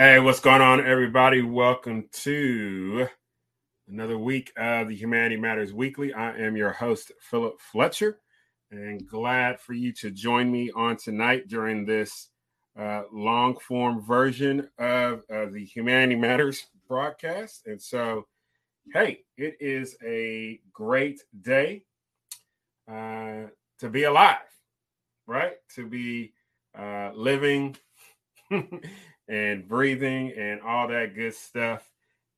Hey, what's going on, everybody? Welcome to another week of the Humanity Matters Weekly. I am your host, Philip Fletcher, and glad for you to join me on tonight during this uh, long form version of the Humanity Matters broadcast. And so, hey, it is a great day uh, to be alive, right? To be uh, living. and breathing and all that good stuff.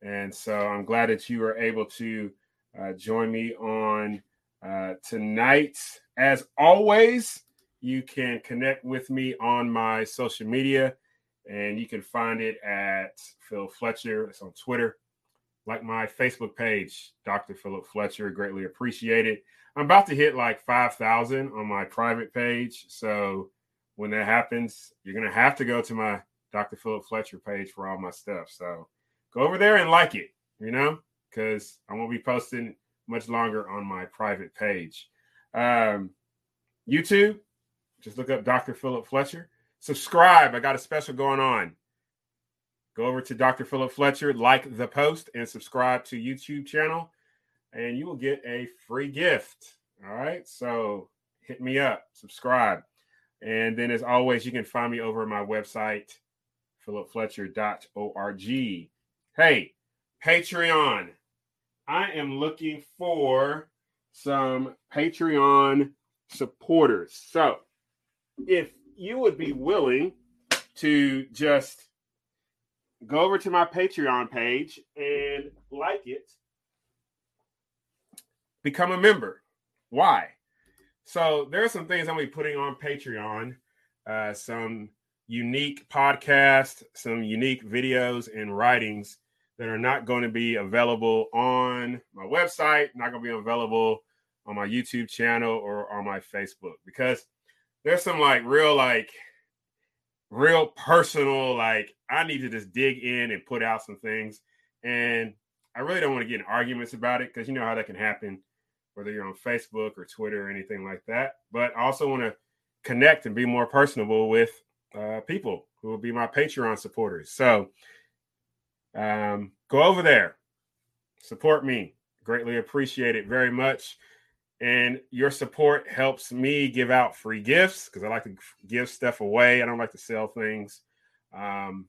And so I'm glad that you were able to uh, join me on uh, tonight. As always, you can connect with me on my social media, and you can find it at Phil Fletcher. It's on Twitter. Like my Facebook page, Dr. Philip Fletcher. Greatly appreciate it. I'm about to hit like 5,000 on my private page. So when that happens, you're going to have to go to my Dr. Philip Fletcher page for all my stuff. So go over there and like it, you know, because I won't be posting much longer on my private page. Um, YouTube, just look up Dr. Philip Fletcher. Subscribe. I got a special going on. Go over to Dr. Philip Fletcher, like the post, and subscribe to YouTube channel, and you will get a free gift. All right. So hit me up, subscribe. And then, as always, you can find me over my website, philipfletcher.org. Hey, Patreon. I am looking for some Patreon supporters. So, if you would be willing to just go over to my Patreon page and like it, become a member. Why? So, there are some things I'm going to be putting on Patreon, uh, some unique podcast, some unique videos and writings that are not going to be available on my website, not going to be available on my YouTube channel or on my Facebook because there's some like real like real personal like I need to just dig in and put out some things. And I really don't want to get in arguments about it because you know how that can happen whether you're on Facebook or Twitter or anything like that. But I also want to connect and be more personable with uh, people who will be my Patreon supporters. So um, go over there, support me. Greatly appreciate it very much. And your support helps me give out free gifts because I like to give stuff away. I don't like to sell things. Um,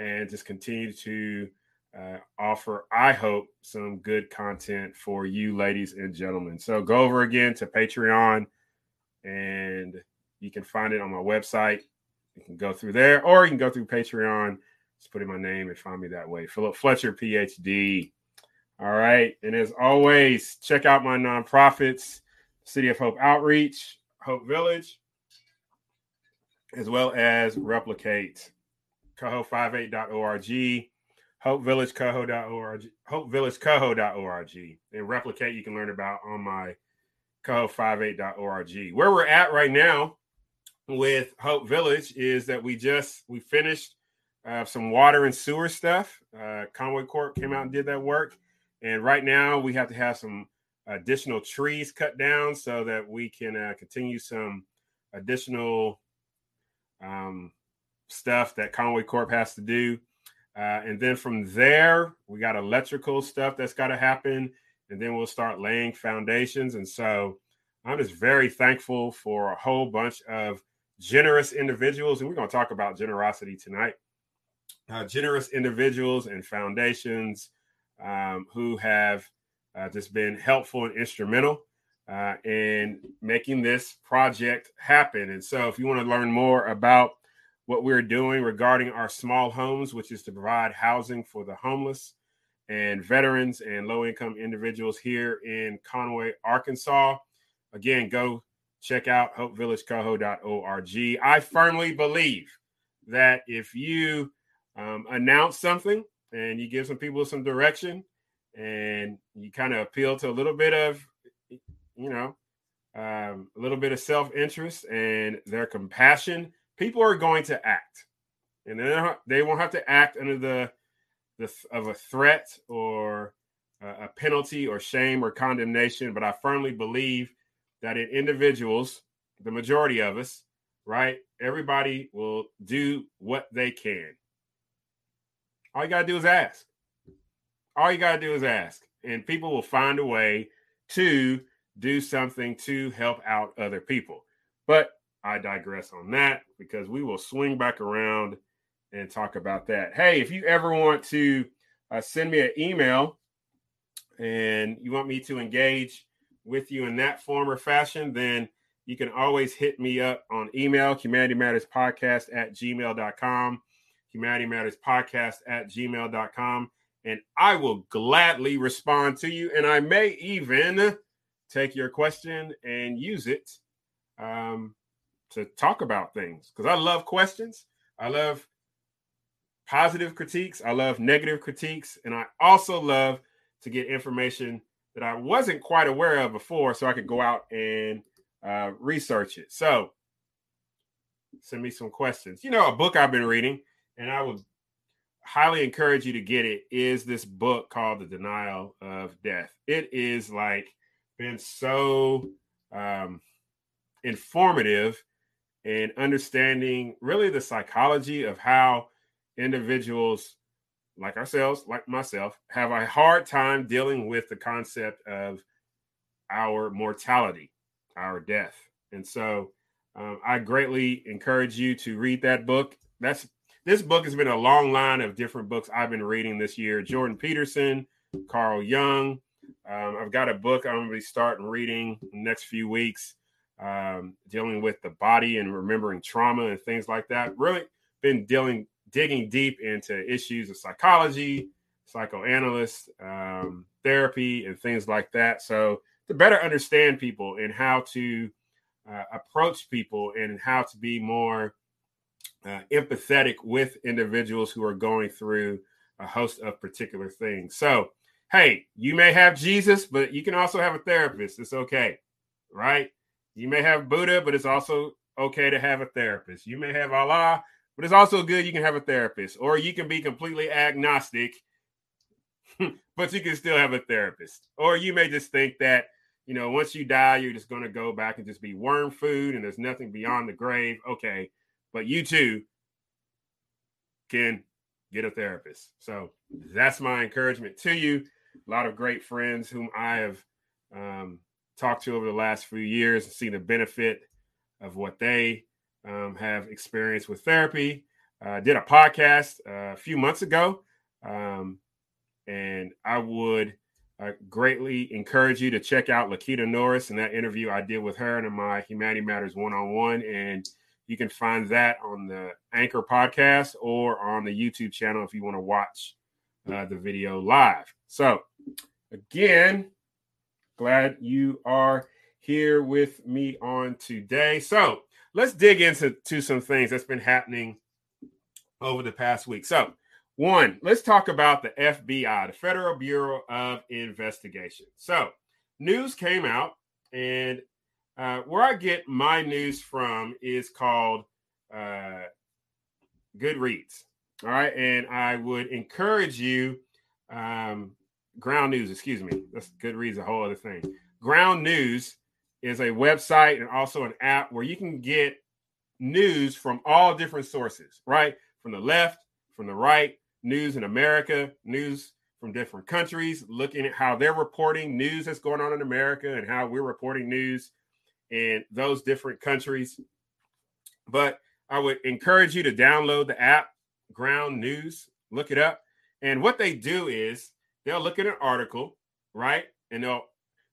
and just continue to uh, offer, I hope, some good content for you, ladies and gentlemen. So go over again to Patreon and you can find it on my website, you can go through there, or you can go through Patreon. Just put in my name and find me that way. Philip Fletcher, PhD. All right. And as always, check out my nonprofits, City of Hope Outreach, Hope Village, as well as Replicate, coho58.org, hopevillagecoho.org, hopevillagecoho.org. And Replicate you can learn about on my coho58.org. Where we're at right now with Hope Village is that we just we finished uh, some water and sewer stuff. Uh, Conway Corp came out and did that work, and right now we have to have some additional trees cut down so that we can uh, continue some additional um, stuff that Conway Corp has to do. Uh, and then from there, we got electrical stuff that's got to happen. And then we'll start laying foundations. And so I'm just very thankful for a whole bunch of generous individuals, and we're going to talk about generosity tonight. Uh, generous individuals and foundations um, who have uh, just been helpful and instrumental uh, in making this project happen. And so, if you want to learn more about what we're doing regarding our small homes, which is to provide housing for the homeless and veterans and low income individuals here in Conway, Arkansas, again, go check out hopevillagecoho.org. I firmly believe that if you um, announce something and you give some people some direction and you kind of appeal to a little bit of, you know, um, a little bit of self interest and their compassion, people are going to act. And then they won't have to act under the, the of a threat or a penalty or shame or condemnation. But I firmly believe that in individuals, the majority of us, right, everybody will do what they can. All you got to do is ask. All you got to do is ask, and people will find a way to do something to help out other people. But I digress on that because we will swing back around and talk about that. Hey, if you ever want to uh, send me an email and you want me to engage with you in that form or fashion, then you can always hit me up on email, humanity matters podcast at gmail.com, humanity matters podcast at gmail.com. And I will gladly respond to you. And I may even take your question and use it um, to talk about things because I love questions. I love positive critiques. I love negative critiques. And I also love to get information that I wasn't quite aware of before so I could go out and uh, research it. So send me some questions. You know, a book I've been reading, and I would highly encourage you to get it, is this book called The Denial of Death. It is like been so um, informative in understanding really the psychology of how individuals like ourselves, like myself, have a hard time dealing with the concept of our mortality, our death. And so um, I greatly encourage you to read that book. That's this book has been a long line of different books I've been reading this year. Jordan Peterson, Carl Jung. Um, I've got a book I'm going to be starting reading next few weeks, um, dealing with the body and remembering trauma and things like that. Really been dealing digging deep into issues of psychology, psychoanalyst, um, therapy, and things like that. So to better understand people and how to uh, approach people and how to be more uh, empathetic with individuals who are going through a host of particular things. So, hey, you may have Jesus, but you can also have a therapist. It's okay, right? You may have Buddha, but it's also okay to have a therapist. You may have Allah, but it's also good you can have a therapist, or you can be completely agnostic, but you can still have a therapist. Or you may just think that, you know, once you die, you're just going to go back and just be worm food and there's nothing beyond the grave. Okay. But you too can get a therapist. So that's my encouragement to you. A lot of great friends whom I have um, talked to over the last few years and seen the benefit of what they um, have experience with therapy. Uh, did a podcast uh, a few months ago, um, and I would uh, greatly encourage you to check out Lakita Norris and that interview I did with her in my Humanity Matters one on one. And you can find that on the Anchor podcast or on the YouTube channel if you want to watch uh, the video live. So, again, glad you are here with me on today. So, let's dig into to some things that's been happening over the past week. So, one, let's talk about the FBI, the Federal Bureau of Investigation. So, news came out, and uh, where I get my news from is called uh, Goodreads. All right, and I would encourage you, um, Ground News, excuse me, that's Goodreads, a whole other thing. Ground News is a website and also an app where you can get news from all different sources, right? From the left, from the right, news in America, news from different countries, looking at how they're reporting news that's going on in America and how we're reporting news in those different countries. But I would encourage you to download the app, Ground News, look it up. And what they do is they'll look at an article, right? And they'll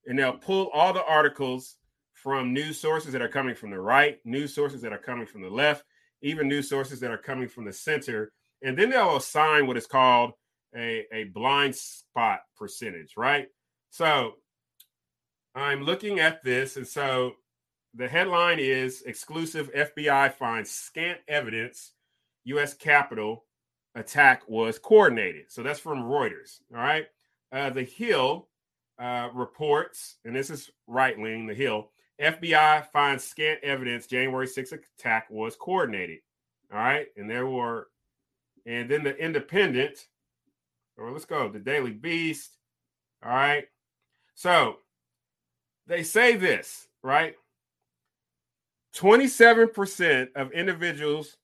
and they'll pull all the articles from news sources that are coming from the right, news sources that are coming from the left, even news sources that are coming from the center. And then they'll assign what is called a, a blind spot percentage, right? So I'm looking at this. And so the headline is exclusive FBI finds scant evidence U.S. Capitol attack was coordinated. So that's from Reuters. All right. Uh, the Hill uh, reports, and this is right wing, the Hill, FBI finds scant evidence January 6th attack was coordinated. All right. And there were, and then the Independent, or let's go, the Daily Beast. All right. So they say this, right? 27% of individuals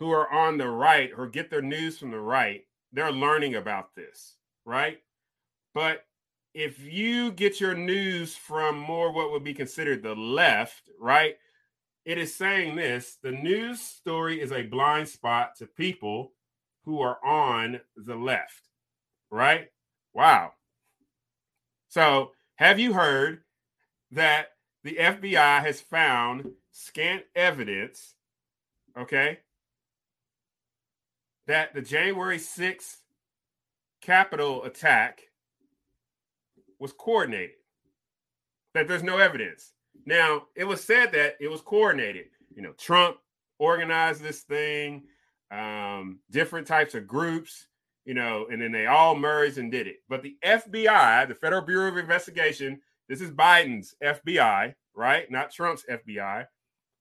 who are on the right or get their news from the right they're learning about this, right? But if you get your news from more what would be considered the left, right? It is saying this the news story is a blind spot to people who are on the left, right? Wow. So, have you heard that the FBI has found scant evidence, okay, that the January 6th Capitol attack was coordinated? That there's no evidence. Now, it was said that it was coordinated. You know, Trump organized this thing, um, different types of groups, you know, and then they all merged and did it. But the FBI, the Federal Bureau of Investigation, this is Biden's FBI, right? Not Trump's FBI.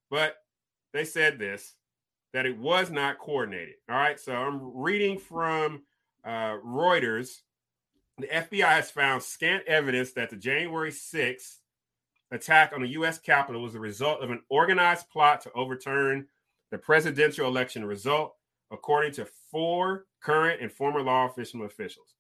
But they said this that it was not coordinated. All right. So I'm reading from uh, Reuters. The FBI has found scant evidence that the January 6th attack on the U.S. Capitol was the result of an organized plot to overturn the presidential election result, according to four current and former law enforcement officials.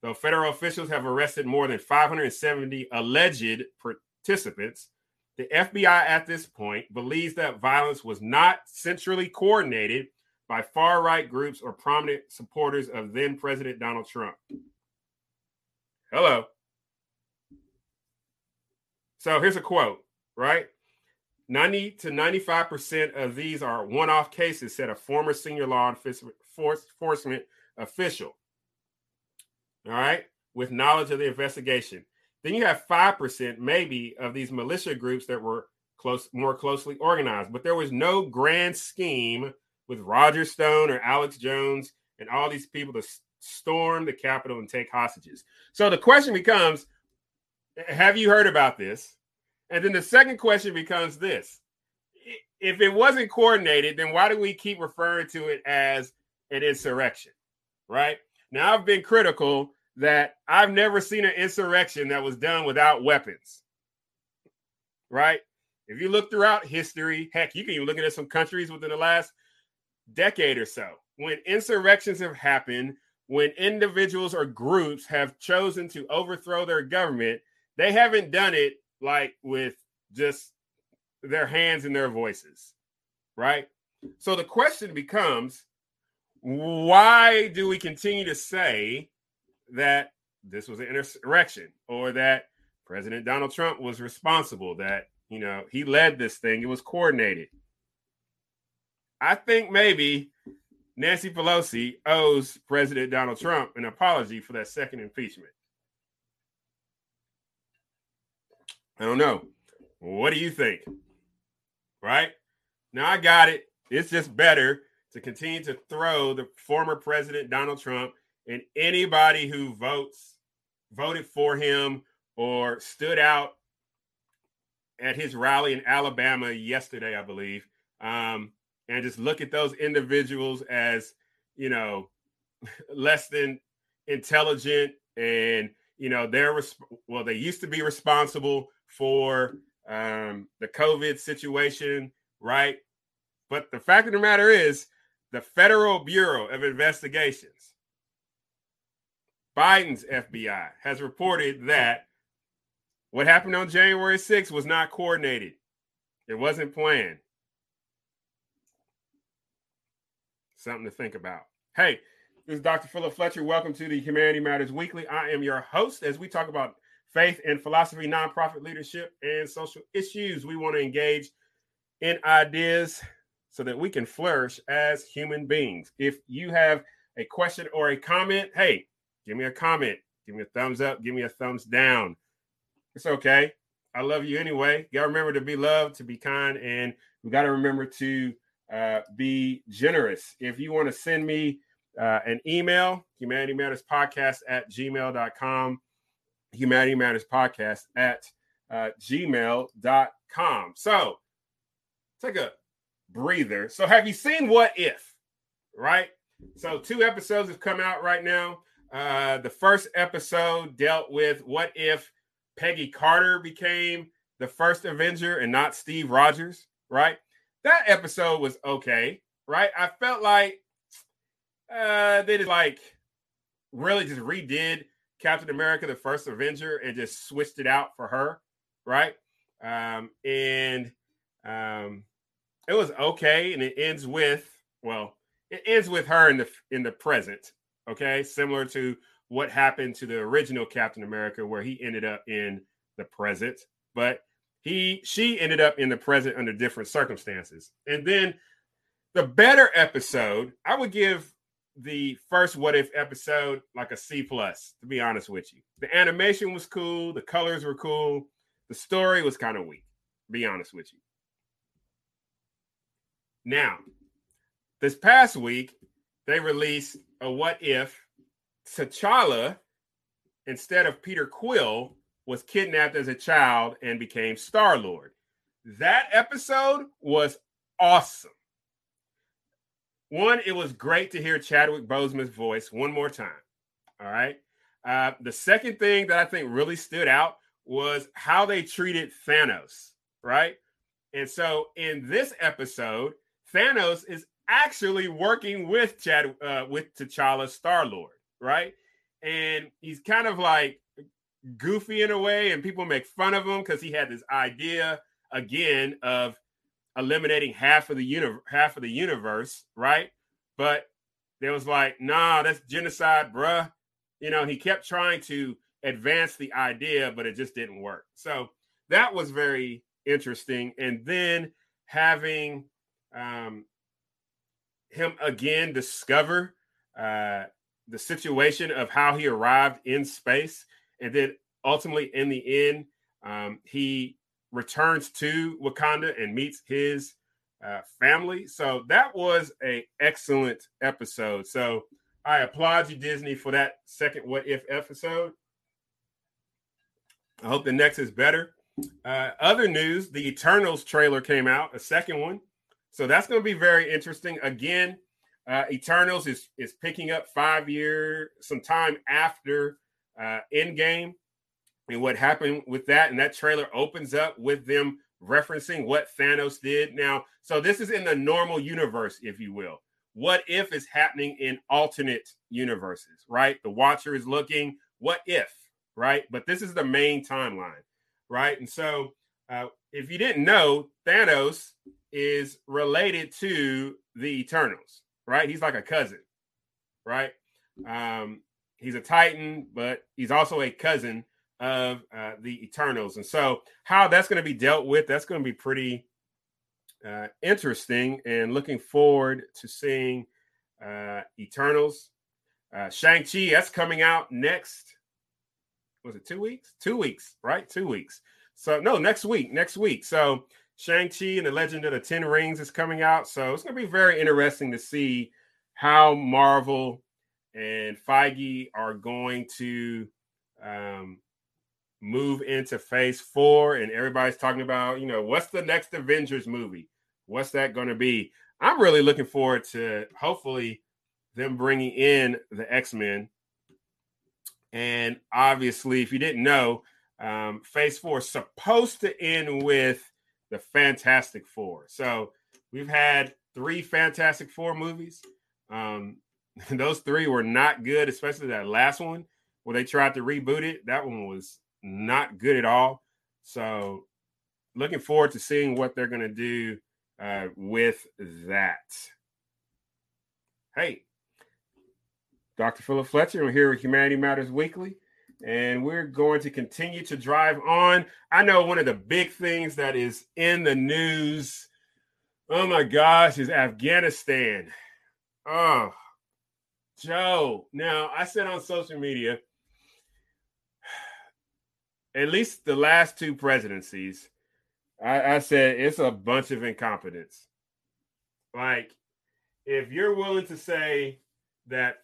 Though federal officials have arrested more than 570 alleged participants, the FBI at this point believes that violence was not centrally coordinated by far right groups or prominent supporters of then President Donald Trump. Hello. So here's a quote, right? 90 to 95% of these are one off cases, said a former senior law enforcement official. All right, with knowledge of the investigation. Then you have 5% maybe of these militia groups that were close more closely organized, but there was no grand scheme with Roger Stone or Alex Jones and all these people to storm the Capitol and take hostages. So the question becomes have you heard about this? And then the second question becomes this if it wasn't coordinated, then why do we keep referring to it as an insurrection? Right now, I've been critical that I've never seen an insurrection that was done without weapons. Right? If you look throughout history, heck, you can even look at some countries within the last decade or so. When insurrections have happened, when individuals or groups have chosen to overthrow their government, they haven't done it like with just their hands and their voices, right? So the question becomes why do we continue to say that this was an insurrection or that President Donald Trump was responsible, that, you know, he led this thing, it was coordinated? I think maybe Nancy Pelosi owes President Donald Trump an apology for that second impeachment. I don't know. What do you think? Right? Now I got it. It's just better to continue to throw the former president Donald Trump and anybody who votes voted for him or stood out at his rally in Alabama yesterday, I believe, um, and just look at those individuals as you know less than intelligent and you know they're resp- well they used to be responsible for um, the COVID situation, right? But the fact of the matter is, the Federal Bureau of Investigations, Biden's FBI, has reported that what happened on January 6th was not coordinated. It wasn't planned. Something to think about. Hey, this is Dr. Philip Fletcher. Welcome to the Humanity Matters Weekly. I am your host as we talk about faith and philosophy, nonprofit leadership, and social issues. We want to engage in ideas so that we can flourish as human beings. If you have a question or a comment, hey, give me a comment, give me a thumbs up, give me a thumbs down. It's okay. I love you anyway. To remember to be loved, to be kind, and we got to remember to uh, be generous. If you want to send me uh, an email, humanity matters podcast at gmail.com Humanity Matters Podcast at uh, gmail.com. So take a breather. So, have you seen What If? Right? So, two episodes have come out right now. Uh, the first episode dealt with what if Peggy Carter became the first Avenger and not Steve Rogers, right? That episode was okay, right? I felt like uh, they just like really just redid Captain America, the first Avenger, and just switched it out for her, right? Um, and um, it was okay, and it ends with well, it ends with her in the in the present, okay, similar to what happened to the original Captain America, where he ended up in the present, but he she ended up in the present under different circumstances. And then the better episode, I would give the first what if episode like a C plus, to be honest with you. The animation was cool, the colors were cool, the story was kind of weak, be honest with you. Now, this past week, they released a what if T'Challa, instead of Peter Quill, was kidnapped as a child and became Star Lord. That episode was awesome. One, it was great to hear Chadwick Boseman's voice one more time. All right. Uh, the second thing that I think really stood out was how they treated Thanos. Right. And so in this episode, Thanos is actually working with Chad uh, with T'Challa Star Lord. Right. And he's kind of like goofy in a way, and people make fun of him because he had this idea again of eliminating half of the universe, half of the universe, right? But there was like, nah, that's genocide, bruh. You know, he kept trying to advance the idea, but it just didn't work. So that was very interesting. And then having um, him again discover uh, the situation of how he arrived in space, and then ultimately in the end, um, he returns to Wakanda and meets his uh, family. So that was a excellent episode. So I applaud you, Disney, for that second What If episode. I hope the next is better. Uh, other news: the Eternals trailer came out, a second one. So that's going to be very interesting. Again, uh, Eternals is is picking up five year some time after uh, Endgame and what happened with that. And that trailer opens up with them referencing what Thanos did. Now, so this is in the normal universe, if you will. What if is happening in alternate universes, right? The watcher is looking, what if, right? But this is the main timeline, right? And so uh, if you didn't know, Thanos is related to the Eternals, right? He's like a cousin, right? Um, he's a Titan, but he's also a cousin of uh, the Eternals. And so, how that's going to be dealt with, that's going to be pretty uh, interesting. And looking forward to seeing uh, Eternals. Uh, Shang-Chi, that's coming out next. Was it two weeks? Two weeks, right? Two weeks. So, no, next week. Next week. So, Shang-Chi and the Legend of the Ten Rings is coming out. So, it's going to be very interesting to see how Marvel and Feige are going to um, move into phase four and everybody's talking about, you know, what's the next Avengers movie? What's that going to be? I'm really looking forward to hopefully them bringing in the X Men. And obviously, if you didn't know, um, phase four is supposed to end with the Fantastic Four. So we've had three Fantastic Four movies. Um, those three were not good, especially that last one where they tried to reboot it. That one was not good at all. So, looking forward to seeing what they're going to do uh, with that. Hey, Dr. Philip Fletcher, we're here with Humanity Matters Weekly, and we're going to continue to drive on. I know one of the big things that is in the news, oh my gosh, is Afghanistan. Oh, Joe. Now, I said on social media, at least the last two presidencies, I, I said it's a bunch of incompetence. Like, if you're willing to say that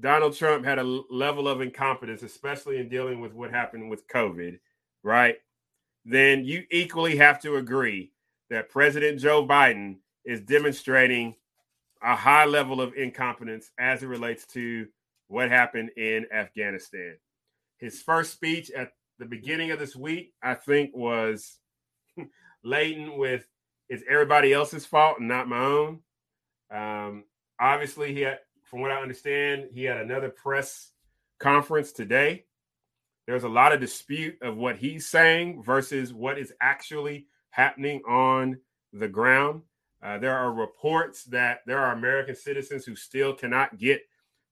Donald Trump had a level of incompetence, especially in dealing with what happened with COVID, right? Then you equally have to agree that President Joe Biden is demonstrating a high level of incompetence as it relates to what happened in Afghanistan. His first speech at the beginning of this week, I think, was laden with it's everybody else's fault and not my own. Um, obviously, he had from what I understand, he had another press conference today. There's a lot of dispute of what he's saying versus what is actually happening on the ground. Uh, there are reports that there are American citizens who still cannot get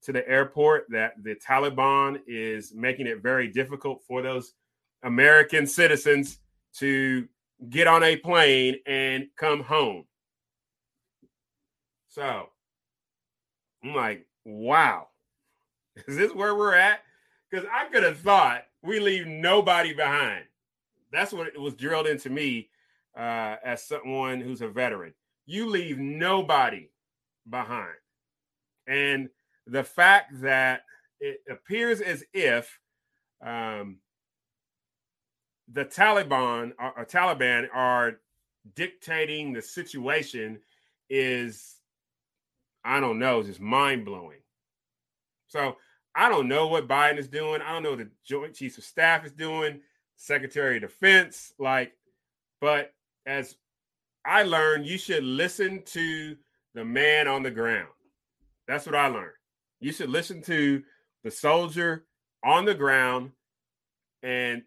to the airport, that the Taliban is making it very difficult for those American citizens to get on a plane and come home. So I'm like, wow, is this where we're at? Because I could have thought we leave nobody behind. That's what it was drilled into me uh, as someone who's a veteran. You leave nobody behind. And the fact that it appears as if um, the Taliban or, or Taliban are dictating the situation is, I don't know, just mind blowing. So I don't know what Biden is doing. I don't know what the Joint Chiefs of Staff is doing, Secretary of Defense, like, but as I learned, you should listen to the man on the ground. That's what I learned. You should listen to the soldier on the ground and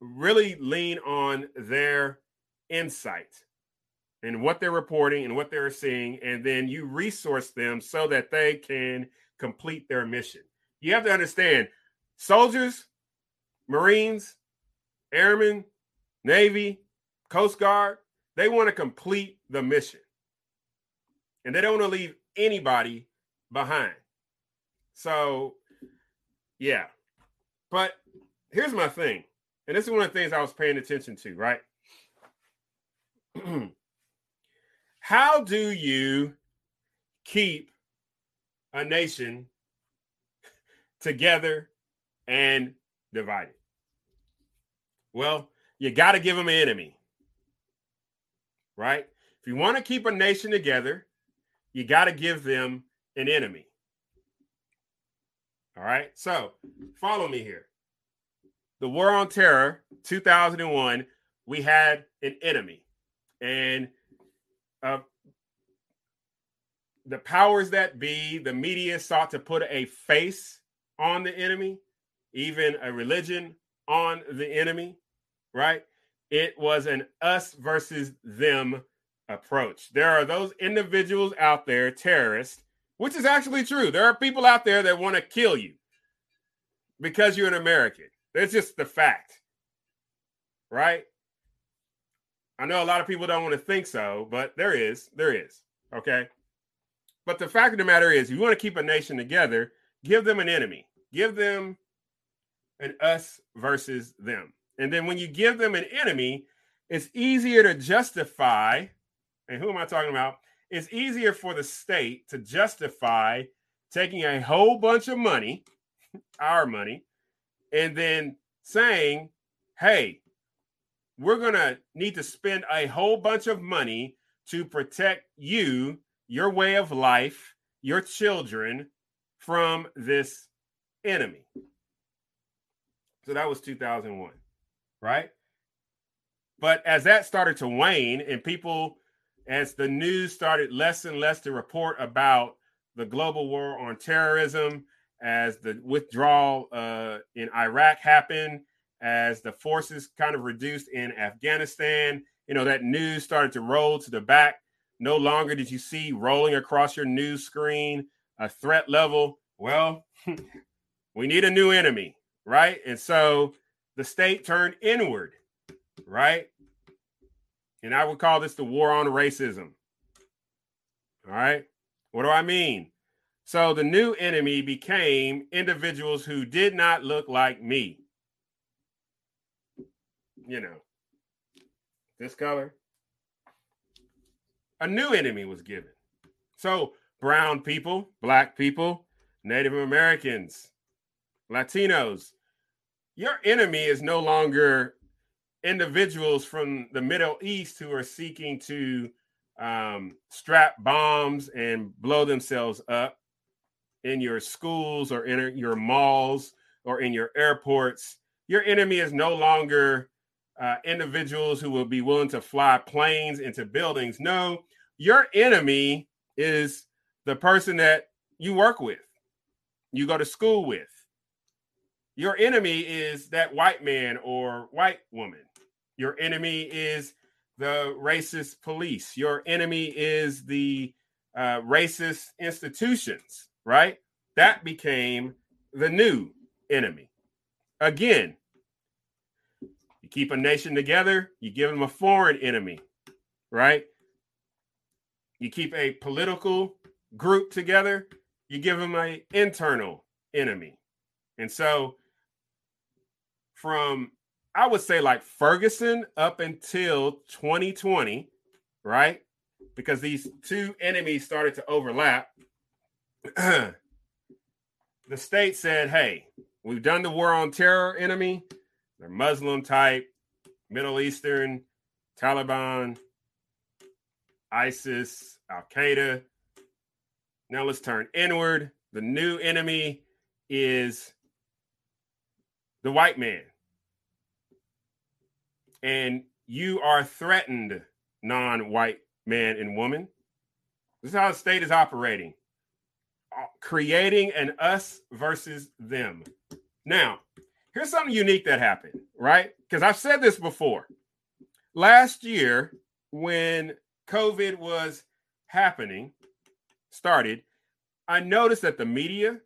really lean on their insight and what they're reporting and what they're seeing, and then you resource them so that they can complete their mission. You have to understand soldiers, Marines, Airmen, Navy, Coast Guard, they want to complete the mission. And they don't want to leave anybody behind. So, yeah. But here's my thing. And this is one of the things I was paying attention to, right? How do you keep a nation together and divided? Well, you got to give them an enemy, right? If you want to keep a nation together, you got to give them an enemy. All right. So follow me here. The War on Terror, 2001, we had an enemy. And uh, the powers that be, the media sought to put a face on the enemy, even a religion on the enemy, right? It was an us versus them approach. There are those individuals out there, terrorists, which is actually true. There are people out there that want to kill you because you're an American. That's just the fact, right? I know a lot of people don't want to think so, but there is, there is. Okay. But the fact of the matter is, if you want to keep a nation together, give them an enemy, give them an us versus them. And then when you give them an enemy, it's easier to justify. And who am I talking about? It's easier for the state to justify taking a whole bunch of money, our money, and then saying, hey, we're going to need to spend a whole bunch of money to protect you, your way of life, your children from this enemy. So that was 2001, right? But as that started to wane and people, as the news started less and less to report about the global war on terrorism, as the withdrawal uh, in Iraq happened, as the forces kind of reduced in Afghanistan, you know, that news started to roll to the back. No longer did you see rolling across your news screen a threat level. Well, we need a new enemy, right? And so the state turned inward, right? And I would call this the war on racism. All right. What do I mean? So the new enemy became individuals who did not look like me. You know, this color. A new enemy was given. So brown people, black people, Native Americans, Latinos, your enemy is no longer individuals from the Middle East who are seeking to um, strap bombs and blow themselves up in your schools or in your malls or in your airports. Your enemy is no longer uh, individuals who will be willing to fly planes into buildings. No, your enemy is the person that you work with, you go to school with. Your enemy is that white man or white woman. Your enemy is the racist police. Your enemy is the uh, racist institutions, right? That became the new enemy. Again, you keep a nation together, you give them a foreign enemy, right? You keep a political group together, you give them an internal enemy. And so, from I would say like Ferguson up until 2020, right? Because these two enemies started to overlap. the state said, hey, we've done the war on terror enemy. They're Muslim type, Middle Eastern, Taliban, ISIS, Al Qaeda. Now let's turn inward. The new enemy is the white man. And you are threatened, non white man and woman. This is how the state is operating, uh, creating an us versus them. Now, here's something unique that happened, right? Because I've said this before. Last year, when COVID was happening, started, I noticed that the media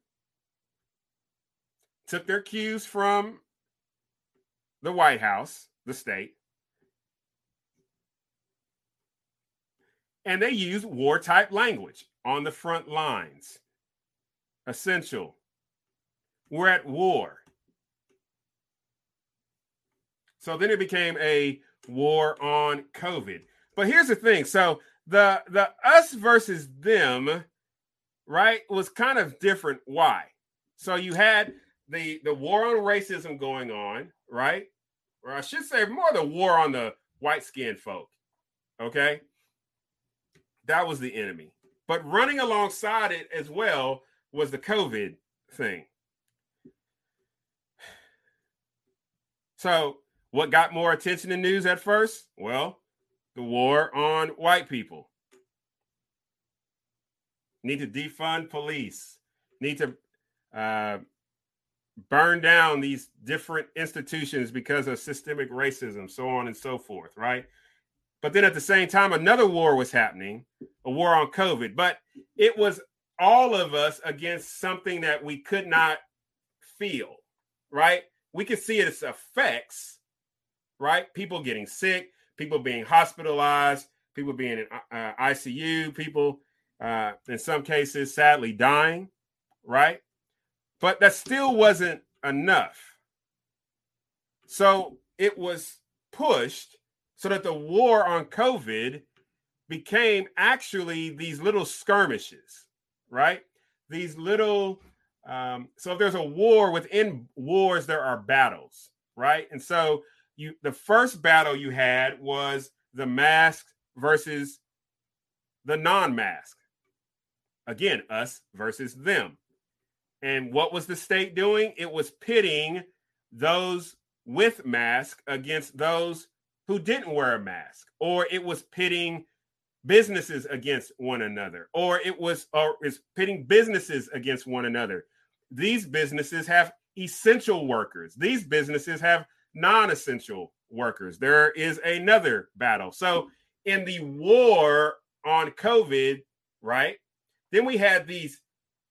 took their cues from the White House, the state, and they used war type language on the front lines. Essential. We're at war. So then it became a war on COVID. But here's the thing. So the the us versus them, right, was kind of different. Why? So you had the the war on racism going on, right? Or I should say more the war on the white skinned folk. Okay. That was the enemy. But running alongside it as well was the COVID thing. So what got more attention in news at first? Well, the war on white people. Need to defund police. Need to uh, burn down these different institutions because of systemic racism, so on and so forth, right? But then at the same time, another war was happening, a war on COVID. But it was all of us against something that we could not feel, right? We could see its effects, right? People getting sick, people being hospitalized, people being in uh, ICU, people uh, in some cases sadly dying, right? But that still wasn't enough. So it was pushed so that the war on COVID became actually these little skirmishes, right? These little um, so if there's a war within wars, there are battles, right? And so you the first battle you had was the mask versus the non-mask. Again, us versus them. And what was the state doing? It was pitting those with mask against those who didn't wear a mask, or it was pitting businesses against one another, or it was or is pitting businesses against one another. These businesses have essential workers. These businesses have non-essential workers. There is another battle. So in the war on COVID, right? Then we had these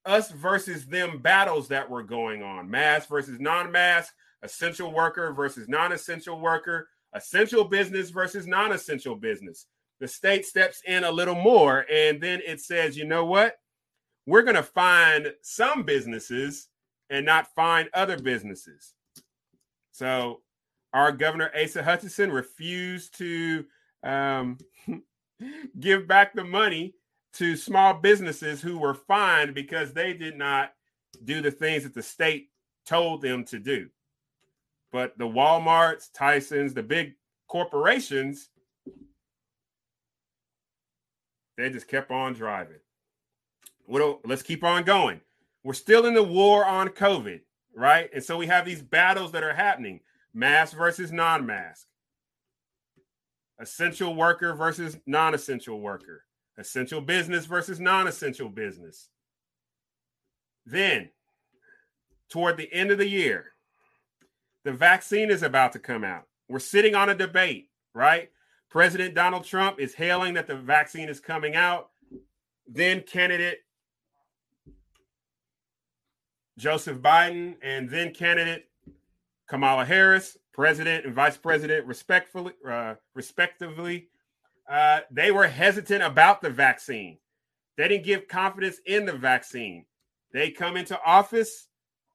us versus them battles that were going on mask versus non mask, essential worker versus non essential worker, essential business versus non essential business. The state steps in a little more and then it says, you know what? We're going to find some businesses and not find other businesses. So our governor Asa Hutchinson refused to um, give back the money to small businesses who were fined because they did not do the things that the state told them to do. But the Walmarts, Tysons, the big corporations, they just kept on driving. Let's keep on going. We're still in the war on COVID, right? And so we have these battles that are happening mask versus non mask, essential worker versus non essential worker essential business versus non essential business. Then, toward the end of the year, the vaccine is about to come out. We're sitting on a debate, right? President Donald Trump is hailing that the vaccine is coming out. Then candidate Joseph Biden and then candidate Kamala Harris, president and vice president, respectfully, uh, respectively, uh, they were hesitant about the vaccine. They didn't give confidence in the vaccine. They come into office.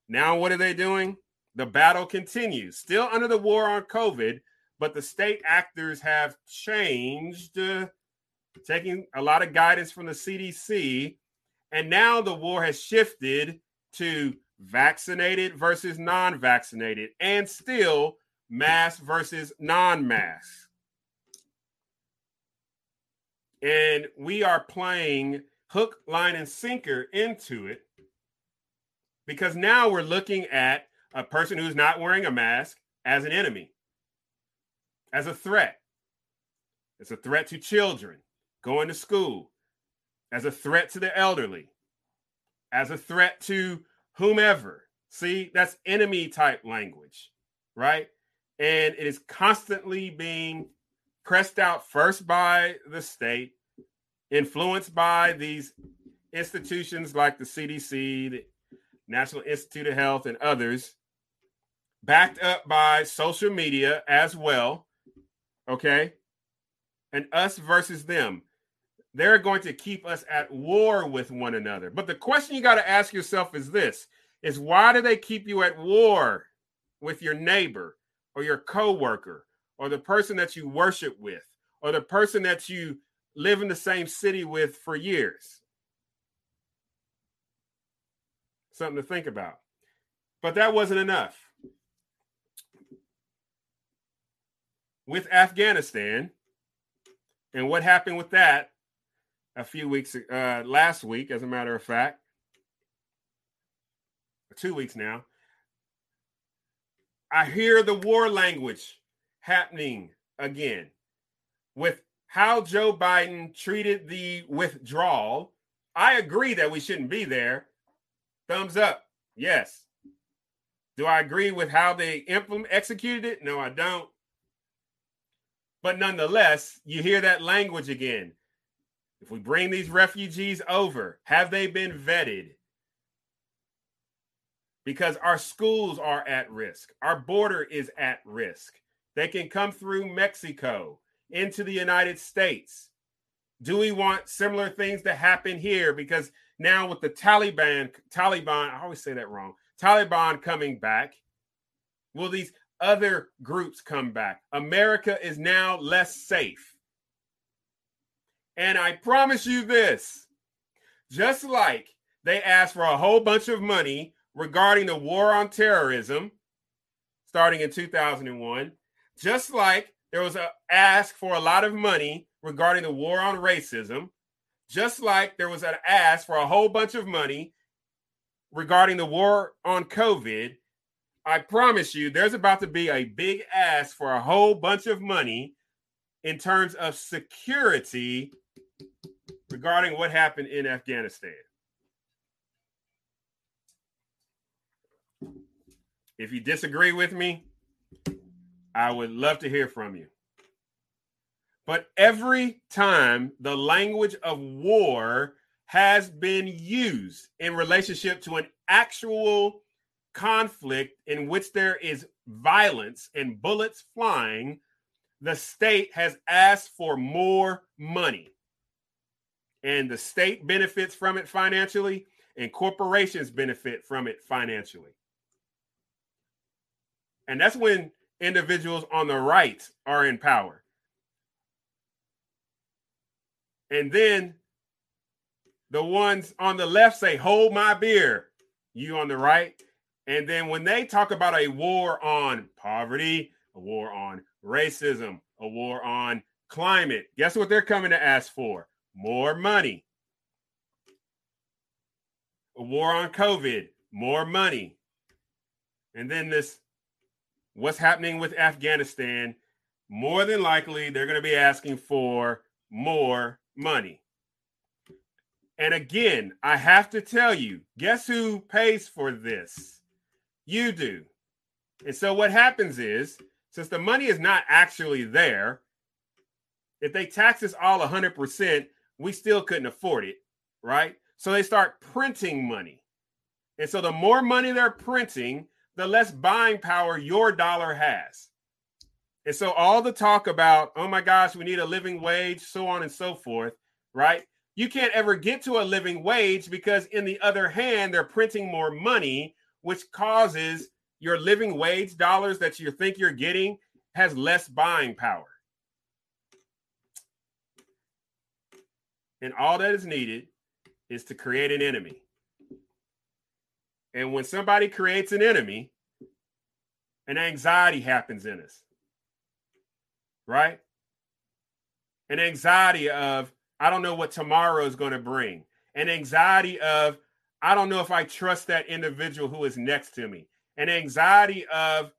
Now, what are they doing? The battle continues, still under the war on COVID, but the state actors have changed, uh, taking a lot of guidance from the CDC. And now the war has shifted to vaccinated versus non vaccinated, and still mask versus non mask. And we are playing hook, line, and sinker into it because now we're looking at a person who's not wearing a mask as an enemy, as a threat. It's a threat to children going to school, as a threat to the elderly, as a threat to whomever. See, that's enemy type language, right? And it is constantly being pressed out first by the state, influenced by these institutions like the CDC, the National Institute of Health, and others, backed up by social media as well. Okay. And us versus them they're going to keep us at war with one another. But the question you got to ask yourself is this is why do they keep you at war with your neighbor or your coworker or the person that you worship with or the person that you live in the same city with for years? Something to think about. But that wasn't enough. With Afghanistan and what happened with that, a few weeks uh, last week, as a matter of fact, two weeks now. I hear the war language happening again with how Joe Biden treated the withdrawal. I agree that we shouldn't be there. Thumbs up. Yes. Do I agree with how they implement executed it? No, I don't. But nonetheless, you hear that language again. If we bring these refugees over, have they been vetted? Because our schools are at risk, our border is at risk. They can come through Mexico into the United States. Do we want similar things to happen here? Because now with the Taliban, Taliban, I always say that wrong, Taliban coming back, will these other groups come back? America is now less safe. And I promise you this just like they asked for a whole bunch of money regarding the war on terrorism starting in 2001, just like there was a ask for a lot of money regarding the war on racism, just like there was an ask for a whole bunch of money regarding the war on COVID, I promise you there's about to be a big ask for a whole bunch of money in terms of security regarding what happened in Afghanistan. If you disagree with me, I would love to hear from you. But every time the language of war has been used in relationship to an actual conflict in which there is violence and bullets flying, the state has asked for more money and the state benefits from it financially, and corporations benefit from it financially. And that's when individuals on the right are in power. And then the ones on the left say, Hold my beer, you on the right. And then when they talk about a war on poverty, a war on racism, a war on climate, guess what they're coming to ask for? more money. A war on COVID, more money. And then this what's happening with Afghanistan, more than likely they're going to be asking for more money. And again, I have to tell you, guess who pays for this? You do. And so what happens is, since the money is not actually there, if they tax us all 100%, we still couldn't afford it, right? So they start printing money. And so the more money they're printing, the less buying power your dollar has. And so all the talk about, oh my gosh, we need a living wage, so on and so forth, right? You can't ever get to a living wage because, in the other hand, they're printing more money, which causes your living wage dollars that you think you're getting has less buying power. And all that is needed is to create an enemy. And when somebody creates an enemy, an anxiety happens in us, right? An anxiety of, I don't know what tomorrow is going to bring. An anxiety of, I don't know if I trust that individual who is next to me. An anxiety of,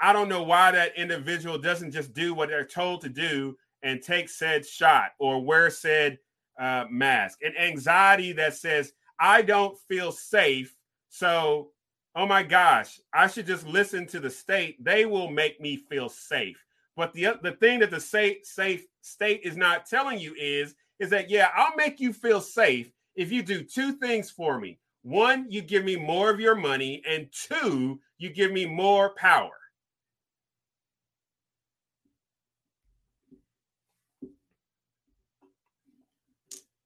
I don't know why that individual doesn't just do what they're told to do and take said shot or wear said uh, mask. An anxiety that says, I don't feel safe. So, oh my gosh, I should just listen to the state. They will make me feel safe. But the, the thing that the safe, safe state is not telling you is, is that, yeah, I'll make you feel safe if you do two things for me. One, you give me more of your money, and two, you give me more power.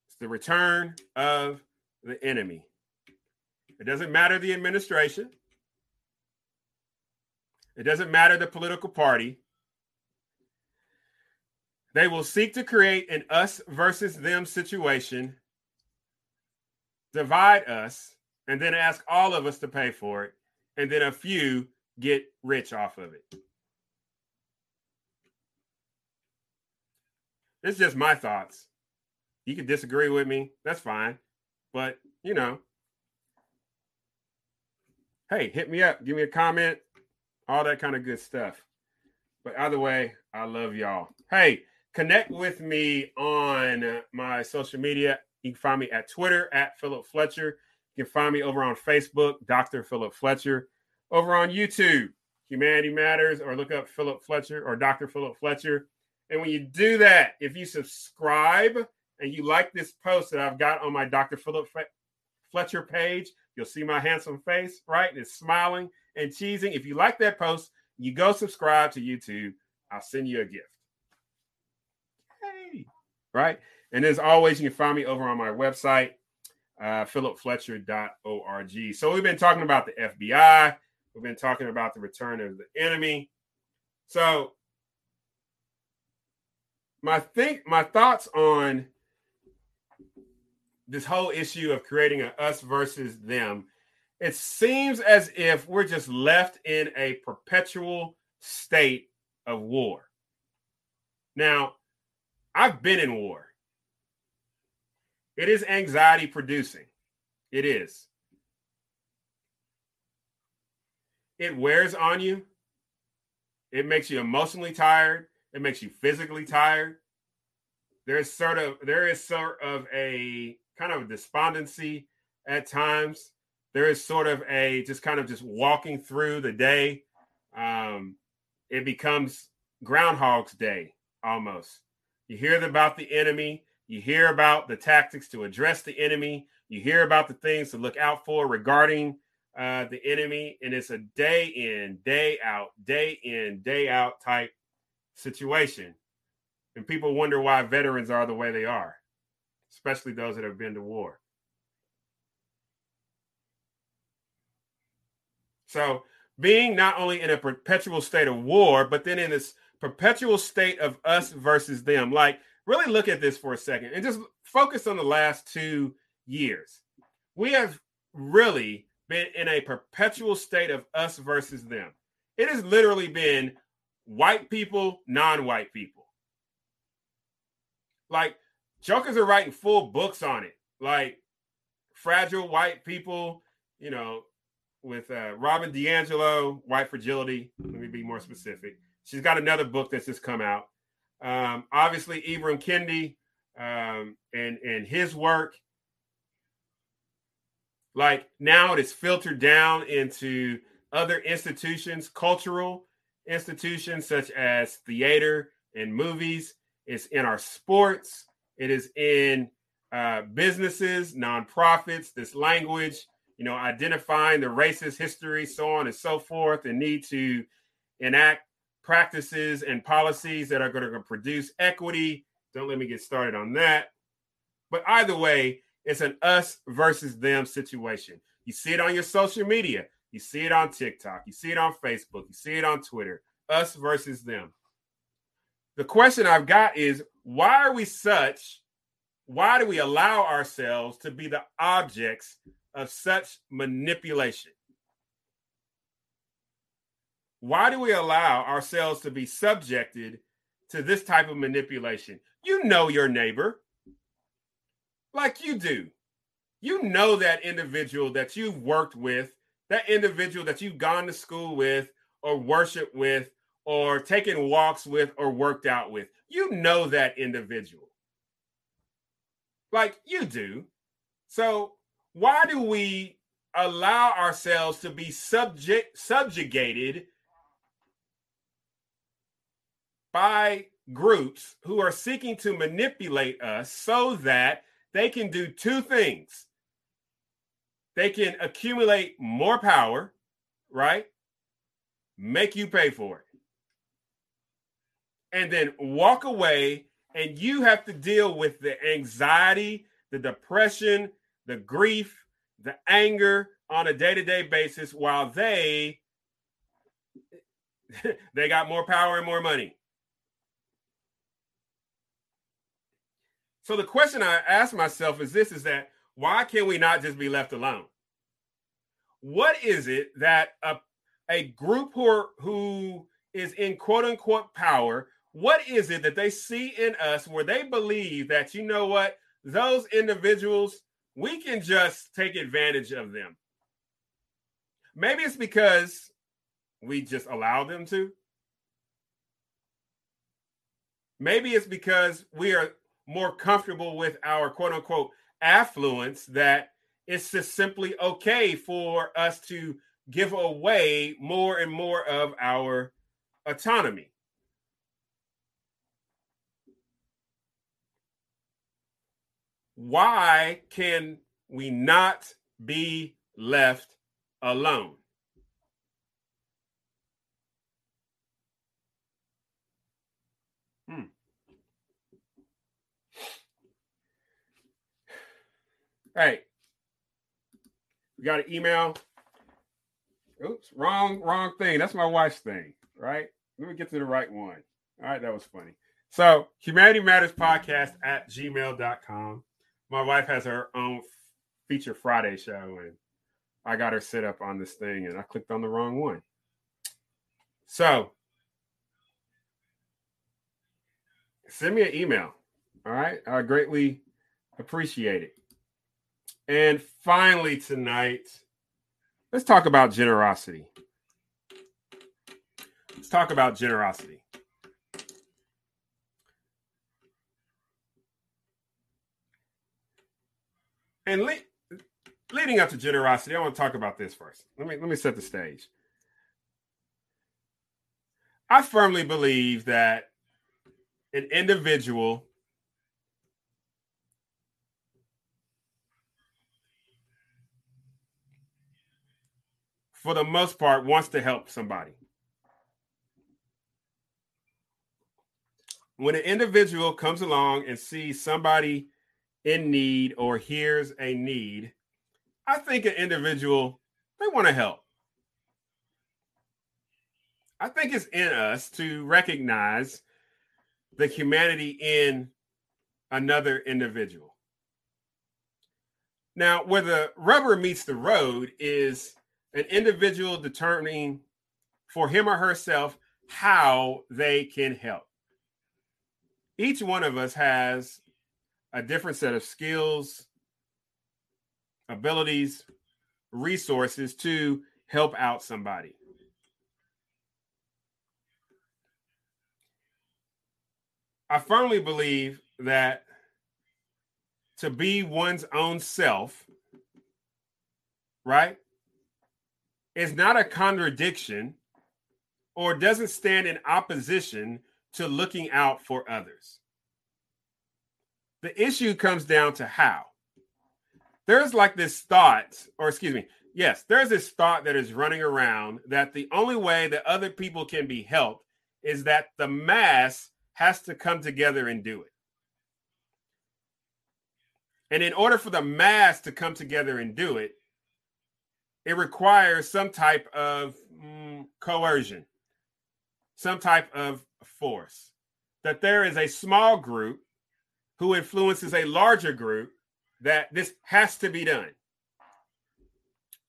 It's the return of the enemy. It doesn't matter the administration. It doesn't matter the political party. They will seek to create an us versus them situation divide us, and then ask all of us to pay for it, and then a few get rich off of it. It's just my thoughts. You can disagree with me, that's fine. But, you know, hey, hit me up, give me a comment, all that kind of good stuff. But either way, I love y'all. Hey, connect with me on my social media you can find me at Twitter at Philip Fletcher. You can find me over on Facebook, Dr. Philip Fletcher. Over on YouTube, Humanity Matters, or look up Philip Fletcher or Dr. Philip Fletcher. And when you do that, if you subscribe and you like this post that I've got on my Dr. Philip Fletcher page, you'll see my handsome face, right? And it's smiling and cheesing. If you like that post, you go subscribe to YouTube. I'll send you a gift. Hey, right? And as always, you can find me over on my website, uh, philipfletcher.org. So we've been talking about the FBI. We've been talking about the return of the enemy. So my think my thoughts on this whole issue of creating a us versus them it seems as if we're just left in a perpetual state of war now i've been in war it is anxiety producing. It is. It wears on you. It makes you emotionally tired. It makes you physically tired. There's sort of there is sort of a kind of despondency at times. There is sort of a just kind of just walking through the day. Um, it becomes Groundhog's Day almost. You hear about the enemy. You hear about the tactics to address the enemy. You hear about the things to look out for regarding uh, the enemy. And it's a day in, day out, day in, day out type situation. And people wonder why veterans are the way they are, especially those that have been to war. So, being not only in a perpetual state of war, but then in this perpetual state of us versus them. Like really look at this for a second and just focus on the last two years. We have really been in a perpetual state of us versus them. It has literally been white people, non white people. Like, jokers are writing full books on it, like Fragile White People, you know, with uh, Robin DiAngelo, White Fragility. Let me be more specific. She's got another book that's just come out. Um, obviously, Ibram Kendi um, and and his work. Like now it is filtered down into other institutions, cultural institutions such as theater and movies. It's in our sports. It is in uh, businesses, nonprofits, this language, you know, identifying the racist history, so on and so forth, and need to enact practices and policies that are going to produce equity. Don't let me get started on that. But either way, it's an us versus them situation. You see it on your social media. You see it on TikTok. You see it on Facebook. You see it on Twitter. Us versus them. The question I've got is why are we such? Why do we allow ourselves to be the objects of such manipulation? Why do we allow ourselves to be subjected to this type of manipulation? You know your neighbor like you do. You know that individual that you've worked with, that individual that you've gone to school with, or worshiped with, or taken walks with, or worked out with. You know that individual. Like you do. So, why do we allow ourselves to be subject subjugated by groups who are seeking to manipulate us so that they can do two things. They can accumulate more power, right? Make you pay for it. And then walk away, and you have to deal with the anxiety, the depression, the grief, the anger on a day-to-day basis while they they got more power and more money. So the question I ask myself is this is that why can we not just be left alone? What is it that a, a group who, are, who is in quote unquote power, what is it that they see in us where they believe that, you know what, those individuals, we can just take advantage of them? Maybe it's because we just allow them to. Maybe it's because we are more comfortable with our quote unquote affluence that it's just simply okay for us to give away more and more of our autonomy. Why can we not be left alone? Hmm. Hey, we got an email. Oops, wrong, wrong thing. That's my wife's thing, right? Let me get to the right one. All right, that was funny. So, Humanity Matters Podcast at gmail.com. My wife has her own feature Friday show, and I got her set up on this thing, and I clicked on the wrong one. So, send me an email. All right, I greatly appreciate it. And finally, tonight, let's talk about generosity. Let's talk about generosity. And le- leading up to generosity, I want to talk about this first. Let me let me set the stage. I firmly believe that an individual for the most part, wants to help somebody. When an individual comes along and sees somebody in need or hears a need, I think an individual, they want to help. I think it's in us to recognize the humanity in another individual. Now, where the rubber meets the road is an individual determining for him or herself how they can help. Each one of us has a different set of skills, abilities, resources to help out somebody. I firmly believe that to be one's own self right, is not a contradiction or doesn't stand in opposition to looking out for others. The issue comes down to how. There's like this thought, or excuse me, yes, there's this thought that is running around that the only way that other people can be helped is that the mass has to come together and do it. And in order for the mass to come together and do it, it requires some type of mm, coercion, some type of force. That there is a small group who influences a larger group that this has to be done.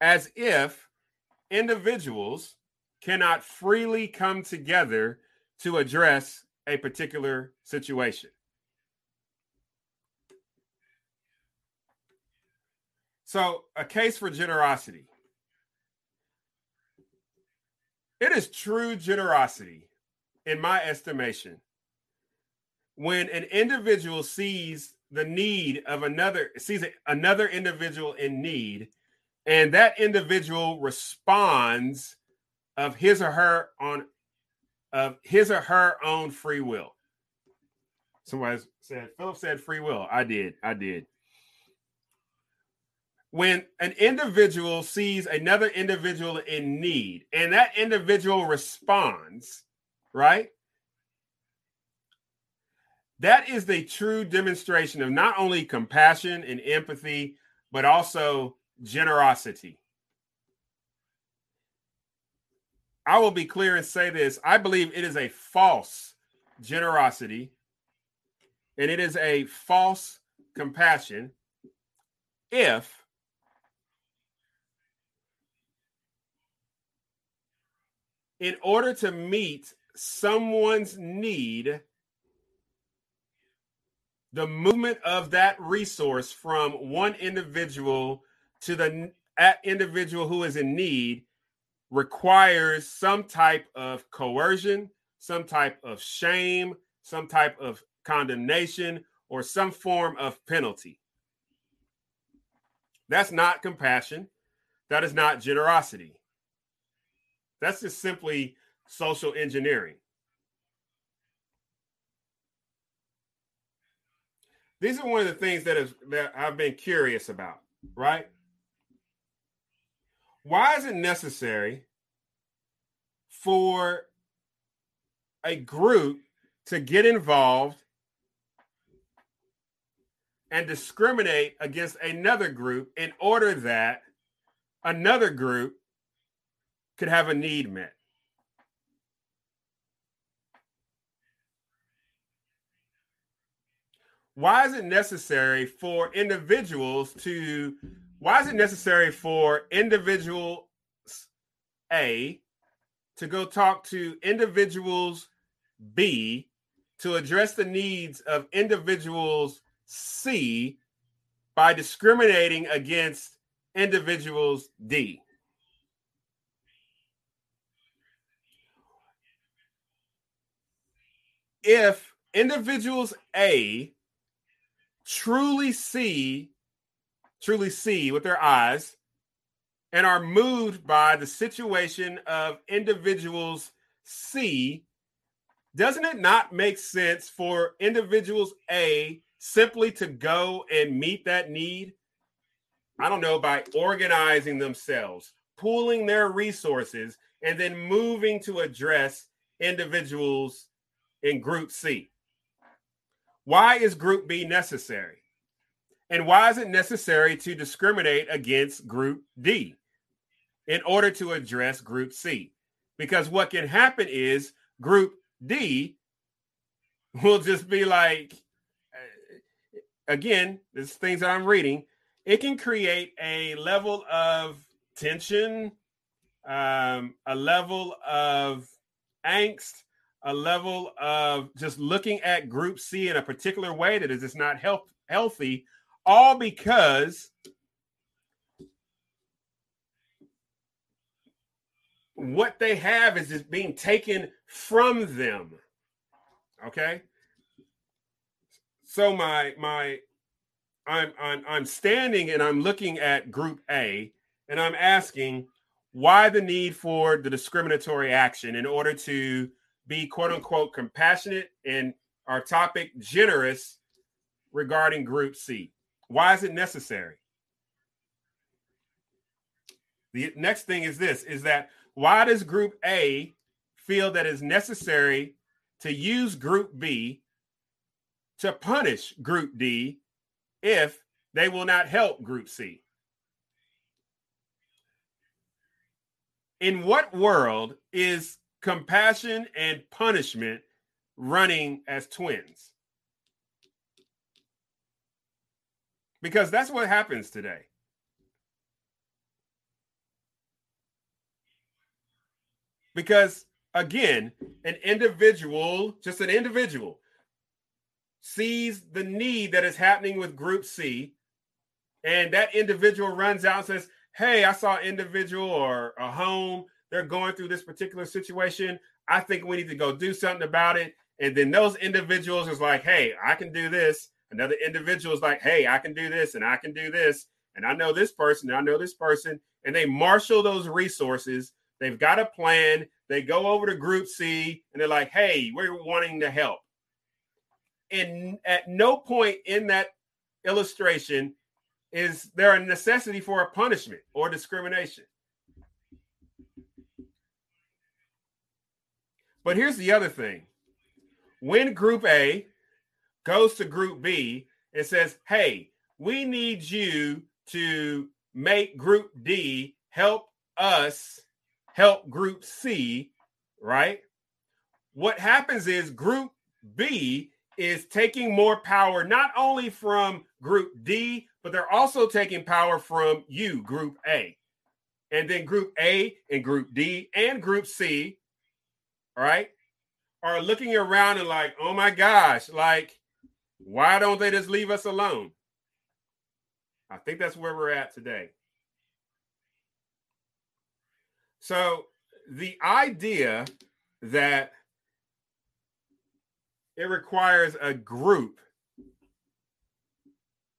As if individuals cannot freely come together to address a particular situation. So, a case for generosity. It is true generosity, in my estimation, when an individual sees the need of another, sees another individual in need, and that individual responds of his or her on of his or her own free will. Somebody said, Philip said free will. I did. I did when an individual sees another individual in need and that individual responds, right? That is the true demonstration of not only compassion and empathy, but also generosity. I will be clear and say this I believe it is a false generosity and it is a false compassion if in order to meet someone's need, the movement of that resource from one individual to the at individual who is in need requires some type of coercion, some type of shame, some type of condemnation, or some form of penalty. That's not compassion. That is not generosity. That's just simply social engineering. These are one of the things that is that I've been curious about, right? Why is it necessary for a group to get involved and discriminate against another group in order that another group could have a need met. Why is it necessary for individuals to, why is it necessary for individual A to go talk to individuals B to address the needs of individuals C by discriminating against individuals D? if individuals A truly see, truly see with their eyes and are moved by the situation of individuals C, doesn't it not make sense for individuals A simply to go and meet that need? I don't know, by organizing themselves, pooling their resources, and then moving to address individuals in Group C? Why is Group B necessary? And why is it necessary to discriminate against Group D in order to address Group C? Because what can happen is Group D will just be like, uh, again, this things that I'm reading, it can create a level of tension, um, a level of angst, a level of just looking at Group C in a particular way that is just not health, healthy, all because what they have is just being taken from them. Okay. So my my I'm I'm I'm standing and I'm looking at group A and I'm asking why the need for the discriminatory action in order to be quote unquote compassionate and our topic generous regarding Group C. Why is it necessary? The next thing is this is that why does Group A feel that it's necessary to use Group B to punish Group D if they will not help Group C? In what world is compassion and punishment running as twins? Because that's what happens today. Because again, an individual, just an individual, sees the need that is happening with Group C, and that individual runs out and says, Hey, I saw an individual or a home, they're going through this particular situation. I think we need to go do something about it. And then those individuals is like, Hey, I can do this. Another individual is like, Hey, I can do this and I can do this. And I know this person, I know this person. And they marshal those resources They've got a plan. They go over to Group C and they're like, hey, we're wanting to help. And at no point in that illustration is there a necessity for a punishment or discrimination. But here's the other thing when Group A goes to Group B and says, hey, we need you to make Group D help us help group C, right? What happens is group B is taking more power not only from group D, but they're also taking power from you, group A. And then group A and group D and group C, right, are looking around and like, oh my gosh, like, why don't they just leave us alone? I think that's where we're at today. So the idea that it requires a group,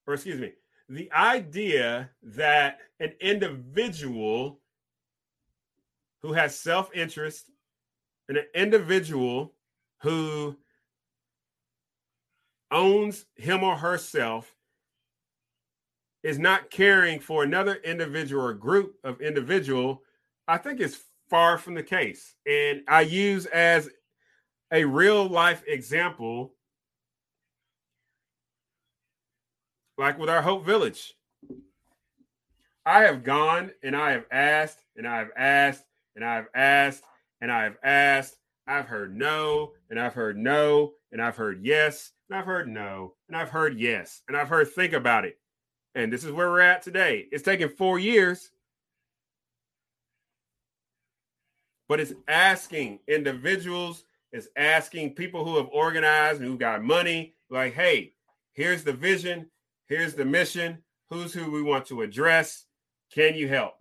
or excuse me, the idea that an individual who has self interest an individual who owns him or herself is not caring for another individual or group of individual I think is far from the case. And I use as a real life example, like with our Hope Village. I have gone and I have asked and I have asked and I have asked and I have asked. I've heard no and I've heard no and I've heard yes and I've heard no and I've heard yes and I've heard think about it. And this is where we're at today. It's taken four years but it's asking individuals, it's asking people who have organized and who got money, like, hey, here's the vision, here's the mission, who's who we want to address. Can you help?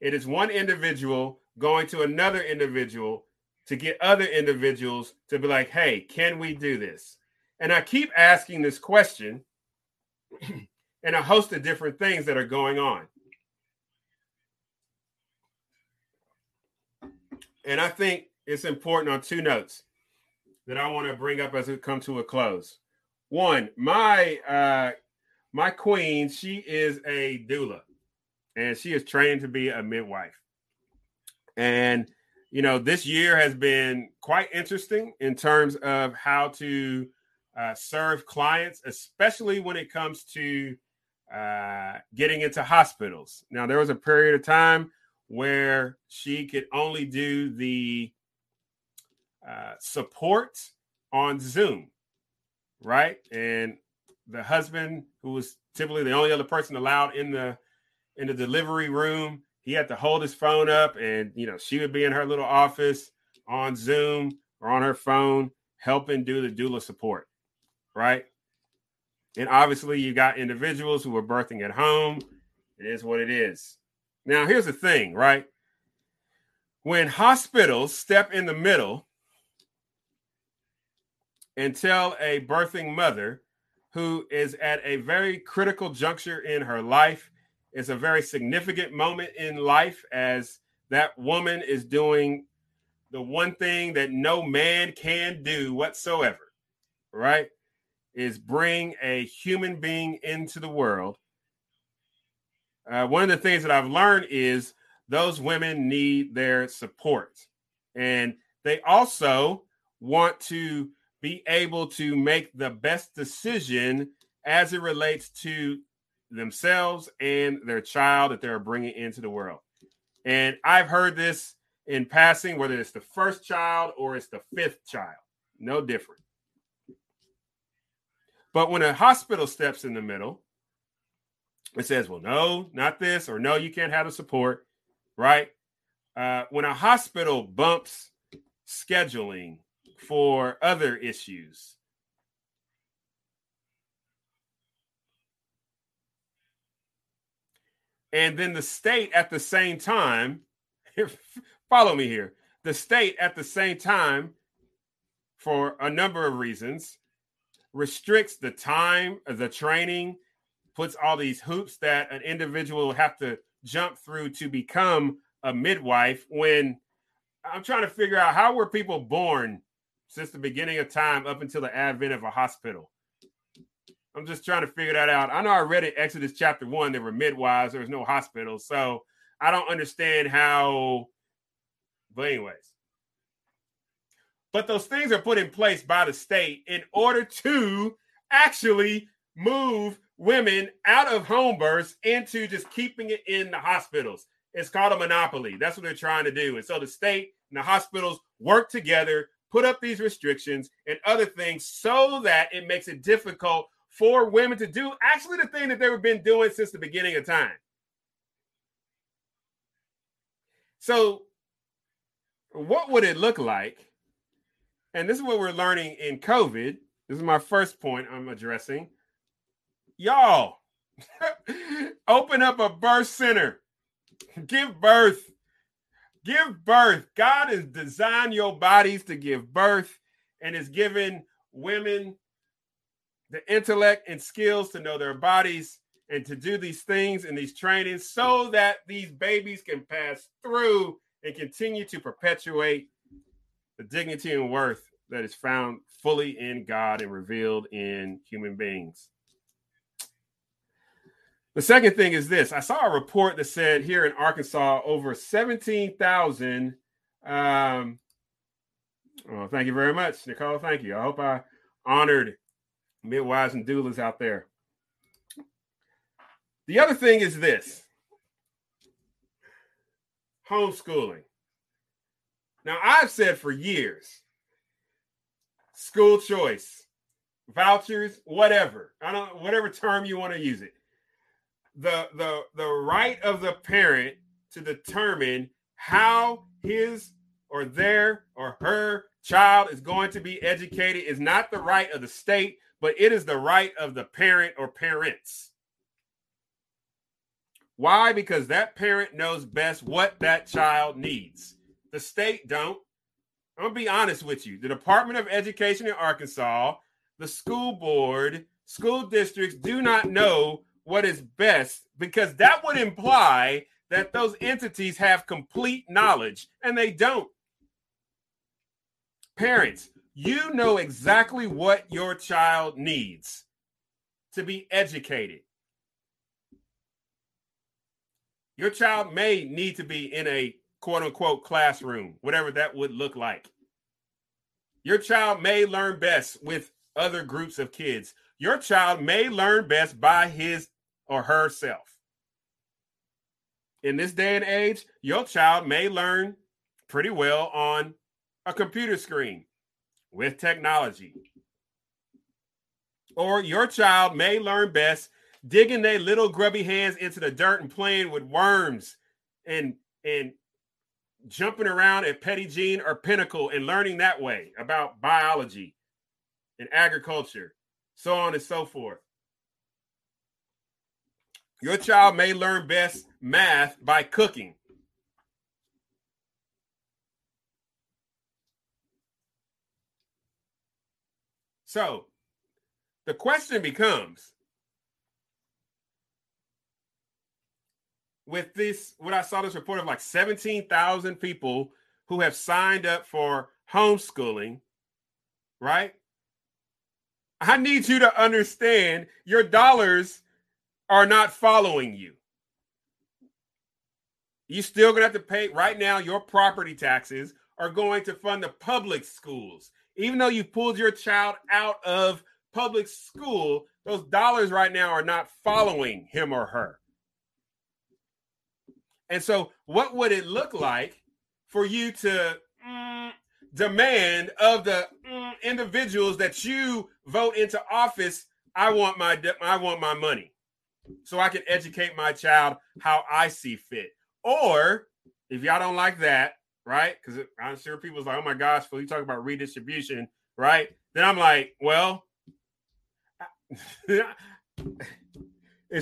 It is one individual going to another individual to get other individuals to be like, hey, can we do this? And I keep asking this question and a host of different things that are going on. And I think it's important on two notes that I want to bring up as we come to a close. One, my uh my queen, she is a doula and she is trained to be a midwife. And you know, this year has been quite interesting in terms of how to uh, serve clients, especially when it comes to uh, getting into hospitals. Now, there was a period of time where she could only do the uh, support on Zoom, right? And the husband, who was typically the only other person allowed in the in the delivery room, he had to hold his phone up, and you know she would be in her little office on Zoom or on her phone helping do the doula support, right? And obviously, you got individuals who are birthing at home. It is what it is. Now, here's the thing, right? When hospitals step in the middle and tell a birthing mother who is at a very critical juncture in her life. It's a very significant moment in life as that woman is doing the one thing that no man can do whatsoever, right? Is bring a human being into the world. Uh, one of the things that I've learned is those women need their support. And they also want to be able to make the best decision as it relates to themselves and their child that they're bringing into the world. And I've heard this in passing, whether it's the first child or it's the fifth child, no different. But when a hospital steps in the middle, it says, well, no, not this, or no, you can't have the support, right? Uh, when a hospital bumps scheduling for other issues. And then the state at the same time, follow me here, the state at the same time, for a number of reasons, restricts the time, uh, the training, puts all these hoops that an individual will have to jump through to become a midwife when I'm trying to figure out how were people born since the beginning of time up until the advent of a hospital. I'm just trying to figure that out. I know I read in Exodus chapter one, there were midwives, there was no hospitals. So I don't understand how, but, anyways. But those things are put in place by the state in order to actually move women out of home births into just keeping it in the hospitals. It's called a monopoly. That's what they're trying to do. And so the state and the hospitals work together put up these restrictions and other things so that it makes it difficult for women to do actually the thing that they've been doing since the beginning of time. So, what would it look like? And this is what we're learning in COVID. This is my first point I'm addressing. Y'all, open up a birth center, give birth give birth. God has designed your bodies to give birth and is giving women the intellect and skills to know their bodies and to do these things and these trainings so that these babies can pass through and continue to perpetuate the dignity and worth that is found fully in God and revealed in human beings. The second thing is this I saw a report that said here in Arkansas, over 17,000. Um, well, thank you very much, Nicole. Thank you. I hope I honored midwives and doulas out there. The other thing is this homeschooling. Now, I've said for years school choice, vouchers, whatever. I don't whatever term you want to use it the the the right of the parent to determine how his or their or her child is going to be educated is not the right of the state, but it is the right of the parent or parents. Why? Because that parent knows best what that child needs. The state don't. I'm gonna be honest with you. The Department of Education in Arkansas, the school board, school districts do not know what is best because that would imply that those entities have complete knowledge and they don't. Parents, you know exactly what your child needs to be educated. Your child may need to be in a quote unquote classroom, whatever that would look like. Your child may learn best with other groups of kids. Your child may learn best by his or herself. In this day and age, your child may learn pretty well on a computer screen with technology. Or your child may learn best digging their little grubby hands into the dirt and playing with worms and and jumping around at Petit Jean or Pinnacle and learning that way about biology and agriculture, so on and so forth. Your child may learn best math by cooking. So, the question becomes with this, what I saw this report of like 17,000 people who have signed up for homeschooling, right? I need you to understand your dollars are not following you. You still gonna have to pay right now. Your property taxes are going to fund the public schools, even though you pulled your child out of public school. Those dollars right now are not following him or her. And so, what would it look like for you to mm, demand of the mm, individuals that you vote into office? I want my I want my money, so I can educate my child how I see fit. Or if y'all don't like that, right? Because I'm sure people's like, "Oh my gosh, Phil, you talk about redistribution, right?" Then I'm like, well, if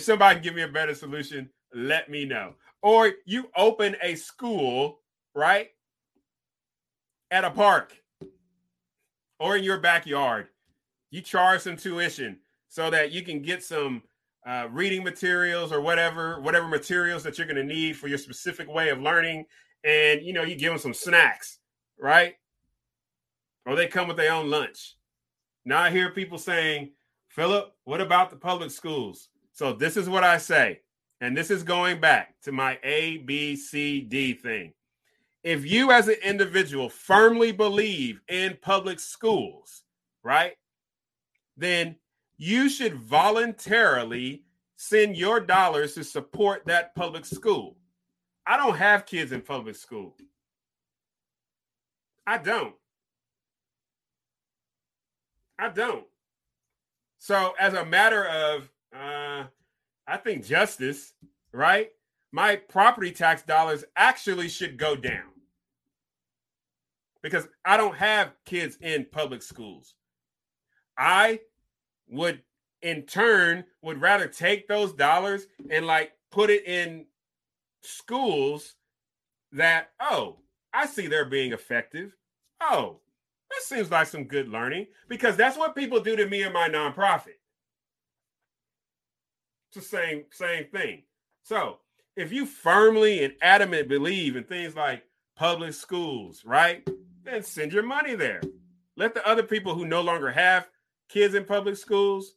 somebody can give me a better solution, let me know or you open a school, right? At a park or in your backyard. You charge some tuition so that you can get some uh, reading materials or whatever, whatever materials that you're going to need for your specific way of learning. And, you know, you give them some snacks, right? Or they come with their own lunch. Now I hear people saying, Philip, what about the public schools? So this is what I say and this is going back to my A, B, C, D thing. If you as an individual firmly believe in public schools, right, then you should voluntarily send your dollars to support that public school. I don't have kids in public school. I don't. I don't. So, as a matter of uh, I think justice, right? My property tax dollars actually should go down because I don't have kids in public schools. I would in turn would rather take those dollars and like put it in schools that oh, I see they're being effective. Oh, that seems like some good learning because that's what people do to me and my nonprofit. It's the same same thing. So if you firmly and adamant believe in things like public schools, right? Then send your money there. Let the other people who no longer have kids in public schools.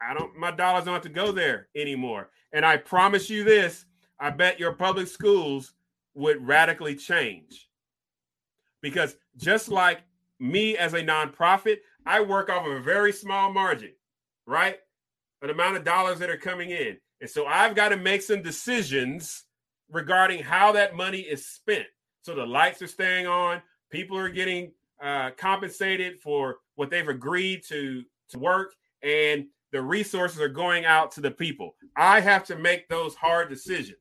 I don't my dollars don't have to go there anymore. And I promise you this, I bet your public schools would radically change. Because just like me as a nonprofit, I work off of a very small margin, right? an amount of dollars that are coming in. And so I've got to make some decisions regarding how that money is spent. So the lights are staying on, people are getting uh, compensated for what they've agreed to to work, and the resources are going out to the people. I have to make those hard decisions.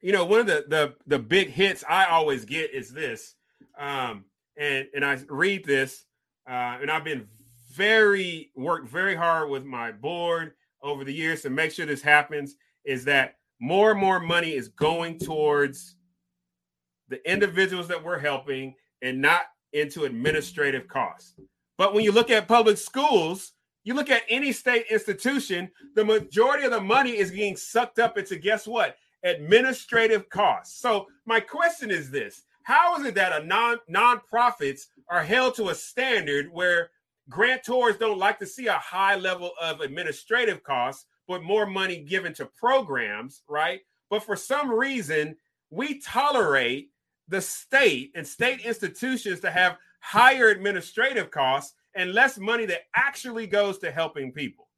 You know, one of the the the big hits I always get is this, um, and and I read this uh, and I've been very worked very hard with my board over the years to make sure this happens. Is that more and more money is going towards the individuals that we're helping and not into administrative costs. But when you look at public schools, you look at any state institution, the majority of the money is being sucked up into guess what? Administrative costs. So my question is this how is it that a non nonprofits are held to a standard where grantors don't like to see a high level of administrative costs, but more money given to programs, right? But for some reason, we tolerate the state and state institutions to have higher administrative costs and less money that actually goes to helping people.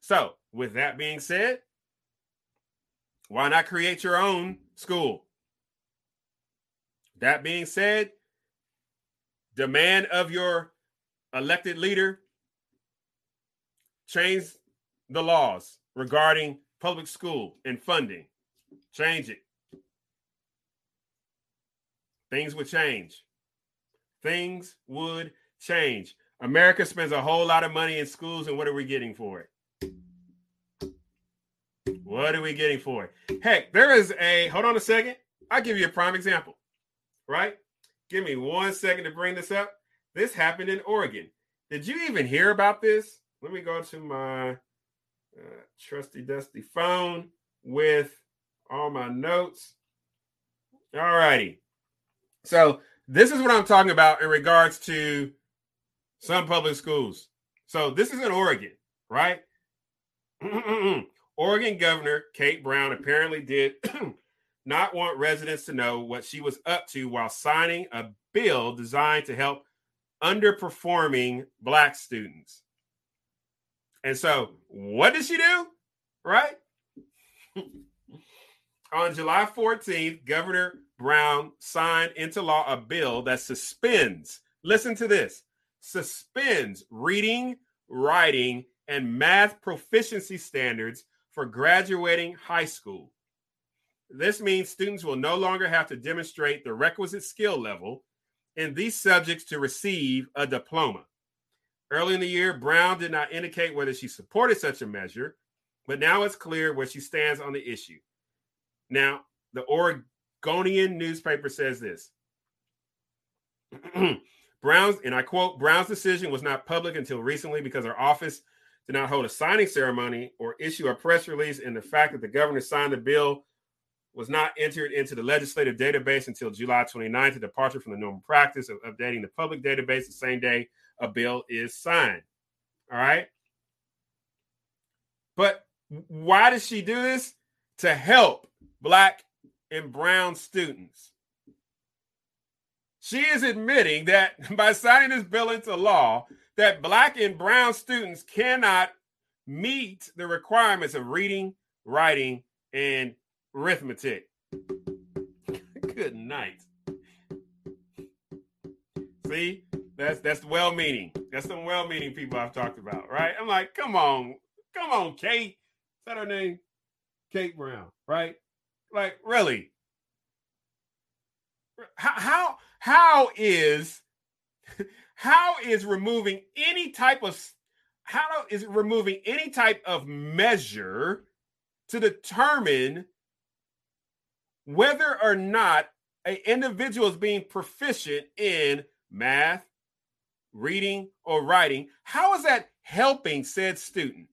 So, with that being said, why not create your own school? That being said, demand of your elected leader change the laws regarding public school and funding. Change it. Things would change. Things would change. America spends a whole lot of money in schools, and what are we getting for it? What are we getting for it? Heck, there is a hold on a second. I'll give you a prime example right? give me one second to bring this up. This happened in Oregon. Did you even hear about this? Let me go to my uh, trusty dusty phone with all my notes. All righty. So this is what I'm talking about in regards to some public schools. So this is in Oregon, right? Oregon Governor Kate Brown apparently did not want residents to know what she was up to while signing a bill designed to help underperforming black students. And so, what did she do? Right? On July 14th, Governor Brown signed into law a bill that suspends, listen to this, suspends reading, writing, and math proficiency standards for graduating high school. This means students will no longer have to demonstrate the requisite skill level in these subjects to receive a diploma. Early in the year, Brown did not indicate whether she supported such a measure, but now it's clear where she stands on the issue. Now, the Oregonian newspaper says this Brown's, and I quote, Brown's decision was not public until recently because her office did not hold a signing ceremony or issue a press release, and the fact that the governor signed the bill was not entered into the legislative database until July 29th, a departure from the normal practice of updating the public database the same day a bill is signed. All right. But why does she do this? To help Black and Brown students. She is admitting that by signing this bill into law, that Black and Brown students cannot meet the requirements of reading, writing, and arithmetic. Good night. See, that's that's well-meaning. That's some well-meaning people I've talked about, right? I'm like, come on, come on, Kate. Is that her name? Kate Brown, right? Like, really? How how how is how is removing any type of how is removing any type of measure to determine whether or not an individual is being proficient in math, reading, or writing, how is that helping said student?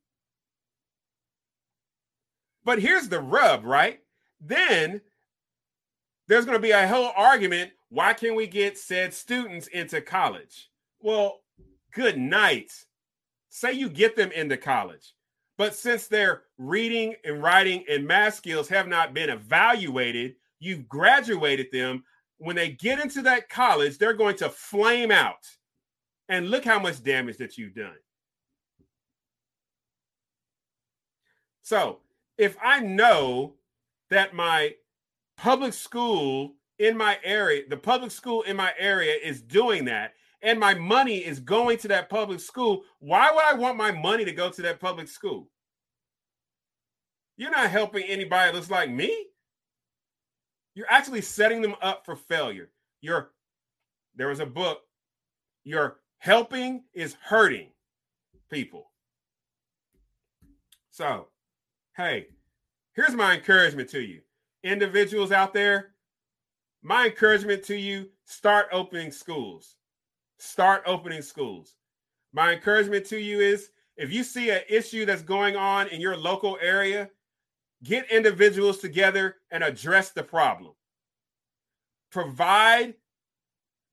But here's the rub, right? Then there's going to be a whole argument why can't we get said students into college? Well, good night. Say you get them into college. But since their reading and writing and math skills have not been evaluated, you've graduated them. When they get into that college, they're going to flame out. And look how much damage that you've done. So, if I know that my public school in my area, the public school in my area is doing that, and my money is going to that public school, why would I want my money to go to that public school? You're not helping anybody that looks like me. You're actually setting them up for failure. You're there was a book, you're helping is hurting people. So, hey, here's my encouragement to you. Individuals out there, my encouragement to you start opening schools start opening schools. My encouragement to you is if you see an issue that's going on in your local area, get individuals together and address the problem. Provide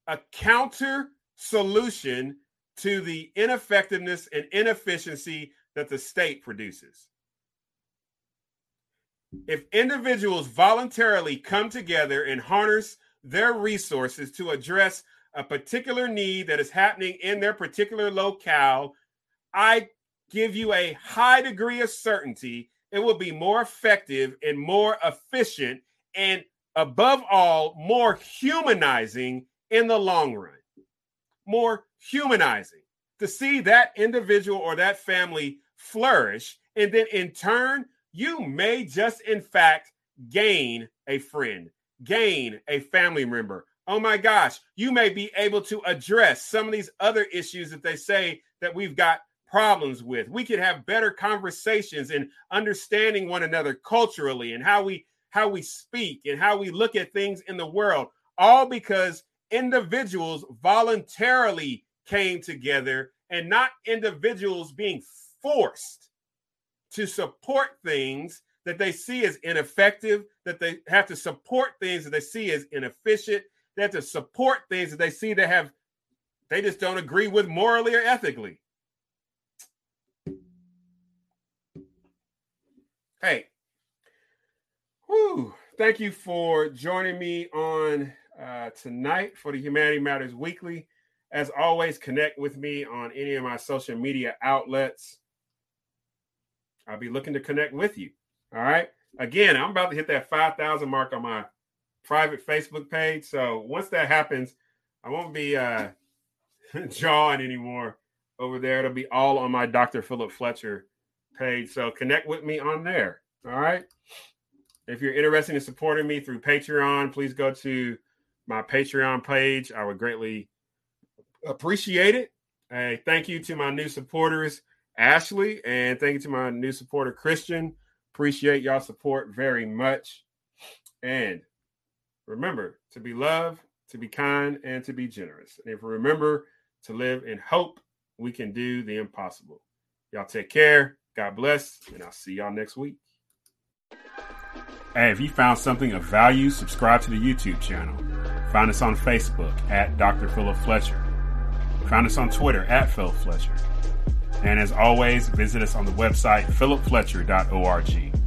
a counter solution to the ineffectiveness and inefficiency that the state produces. If individuals voluntarily come together and harness their resources to address a particular need that is happening in their particular locale, I give you a high degree of certainty it will be more effective and more efficient and above all more humanizing in the long run. More humanizing. To see that individual or that family flourish and then in turn you may just in fact gain a friend gain a family member oh my gosh, you may be able to address some of these other issues that they say that we've got problems with. We could have better conversations and understanding one another culturally and how we how we speak and how we look at things in the world all because individuals voluntarily came together and not individuals being forced to support things that they see as ineffective, that they have to support things that they see as inefficient, they have to support things that they see that have they just don't agree with morally or ethically. Hey, whew, thank you for joining me on uh, tonight for the Humanity Matters Weekly. As always, connect with me on any of my social media outlets. I'll be looking to connect with you. All right. Again, I'm about to hit that 5,000 mark on my private Facebook page. So once that happens, I won't be uh, jawing anymore over there. It'll be all on my Dr. Philip Fletcher page. So connect with me on there. All right. If you're interested in supporting me through Patreon, please go to my Patreon page. I would greatly appreciate it. Hey, thank you to my new supporters, Ashley, and thank you to my new supporter, Christian. Appreciate y'all support very much. And remember to be loved, to be kind, and to be generous. And if we remember to live in hope, we can do the impossible. Y'all take care. God bless, and I'll see y'all next week. Hey, if you found something of value, subscribe to the YouTube channel. Find us on Facebook at Dr. Philip Fletcher. Find us on Twitter at Phil Fletcher. And as always, visit us on the website philipfletcher.org.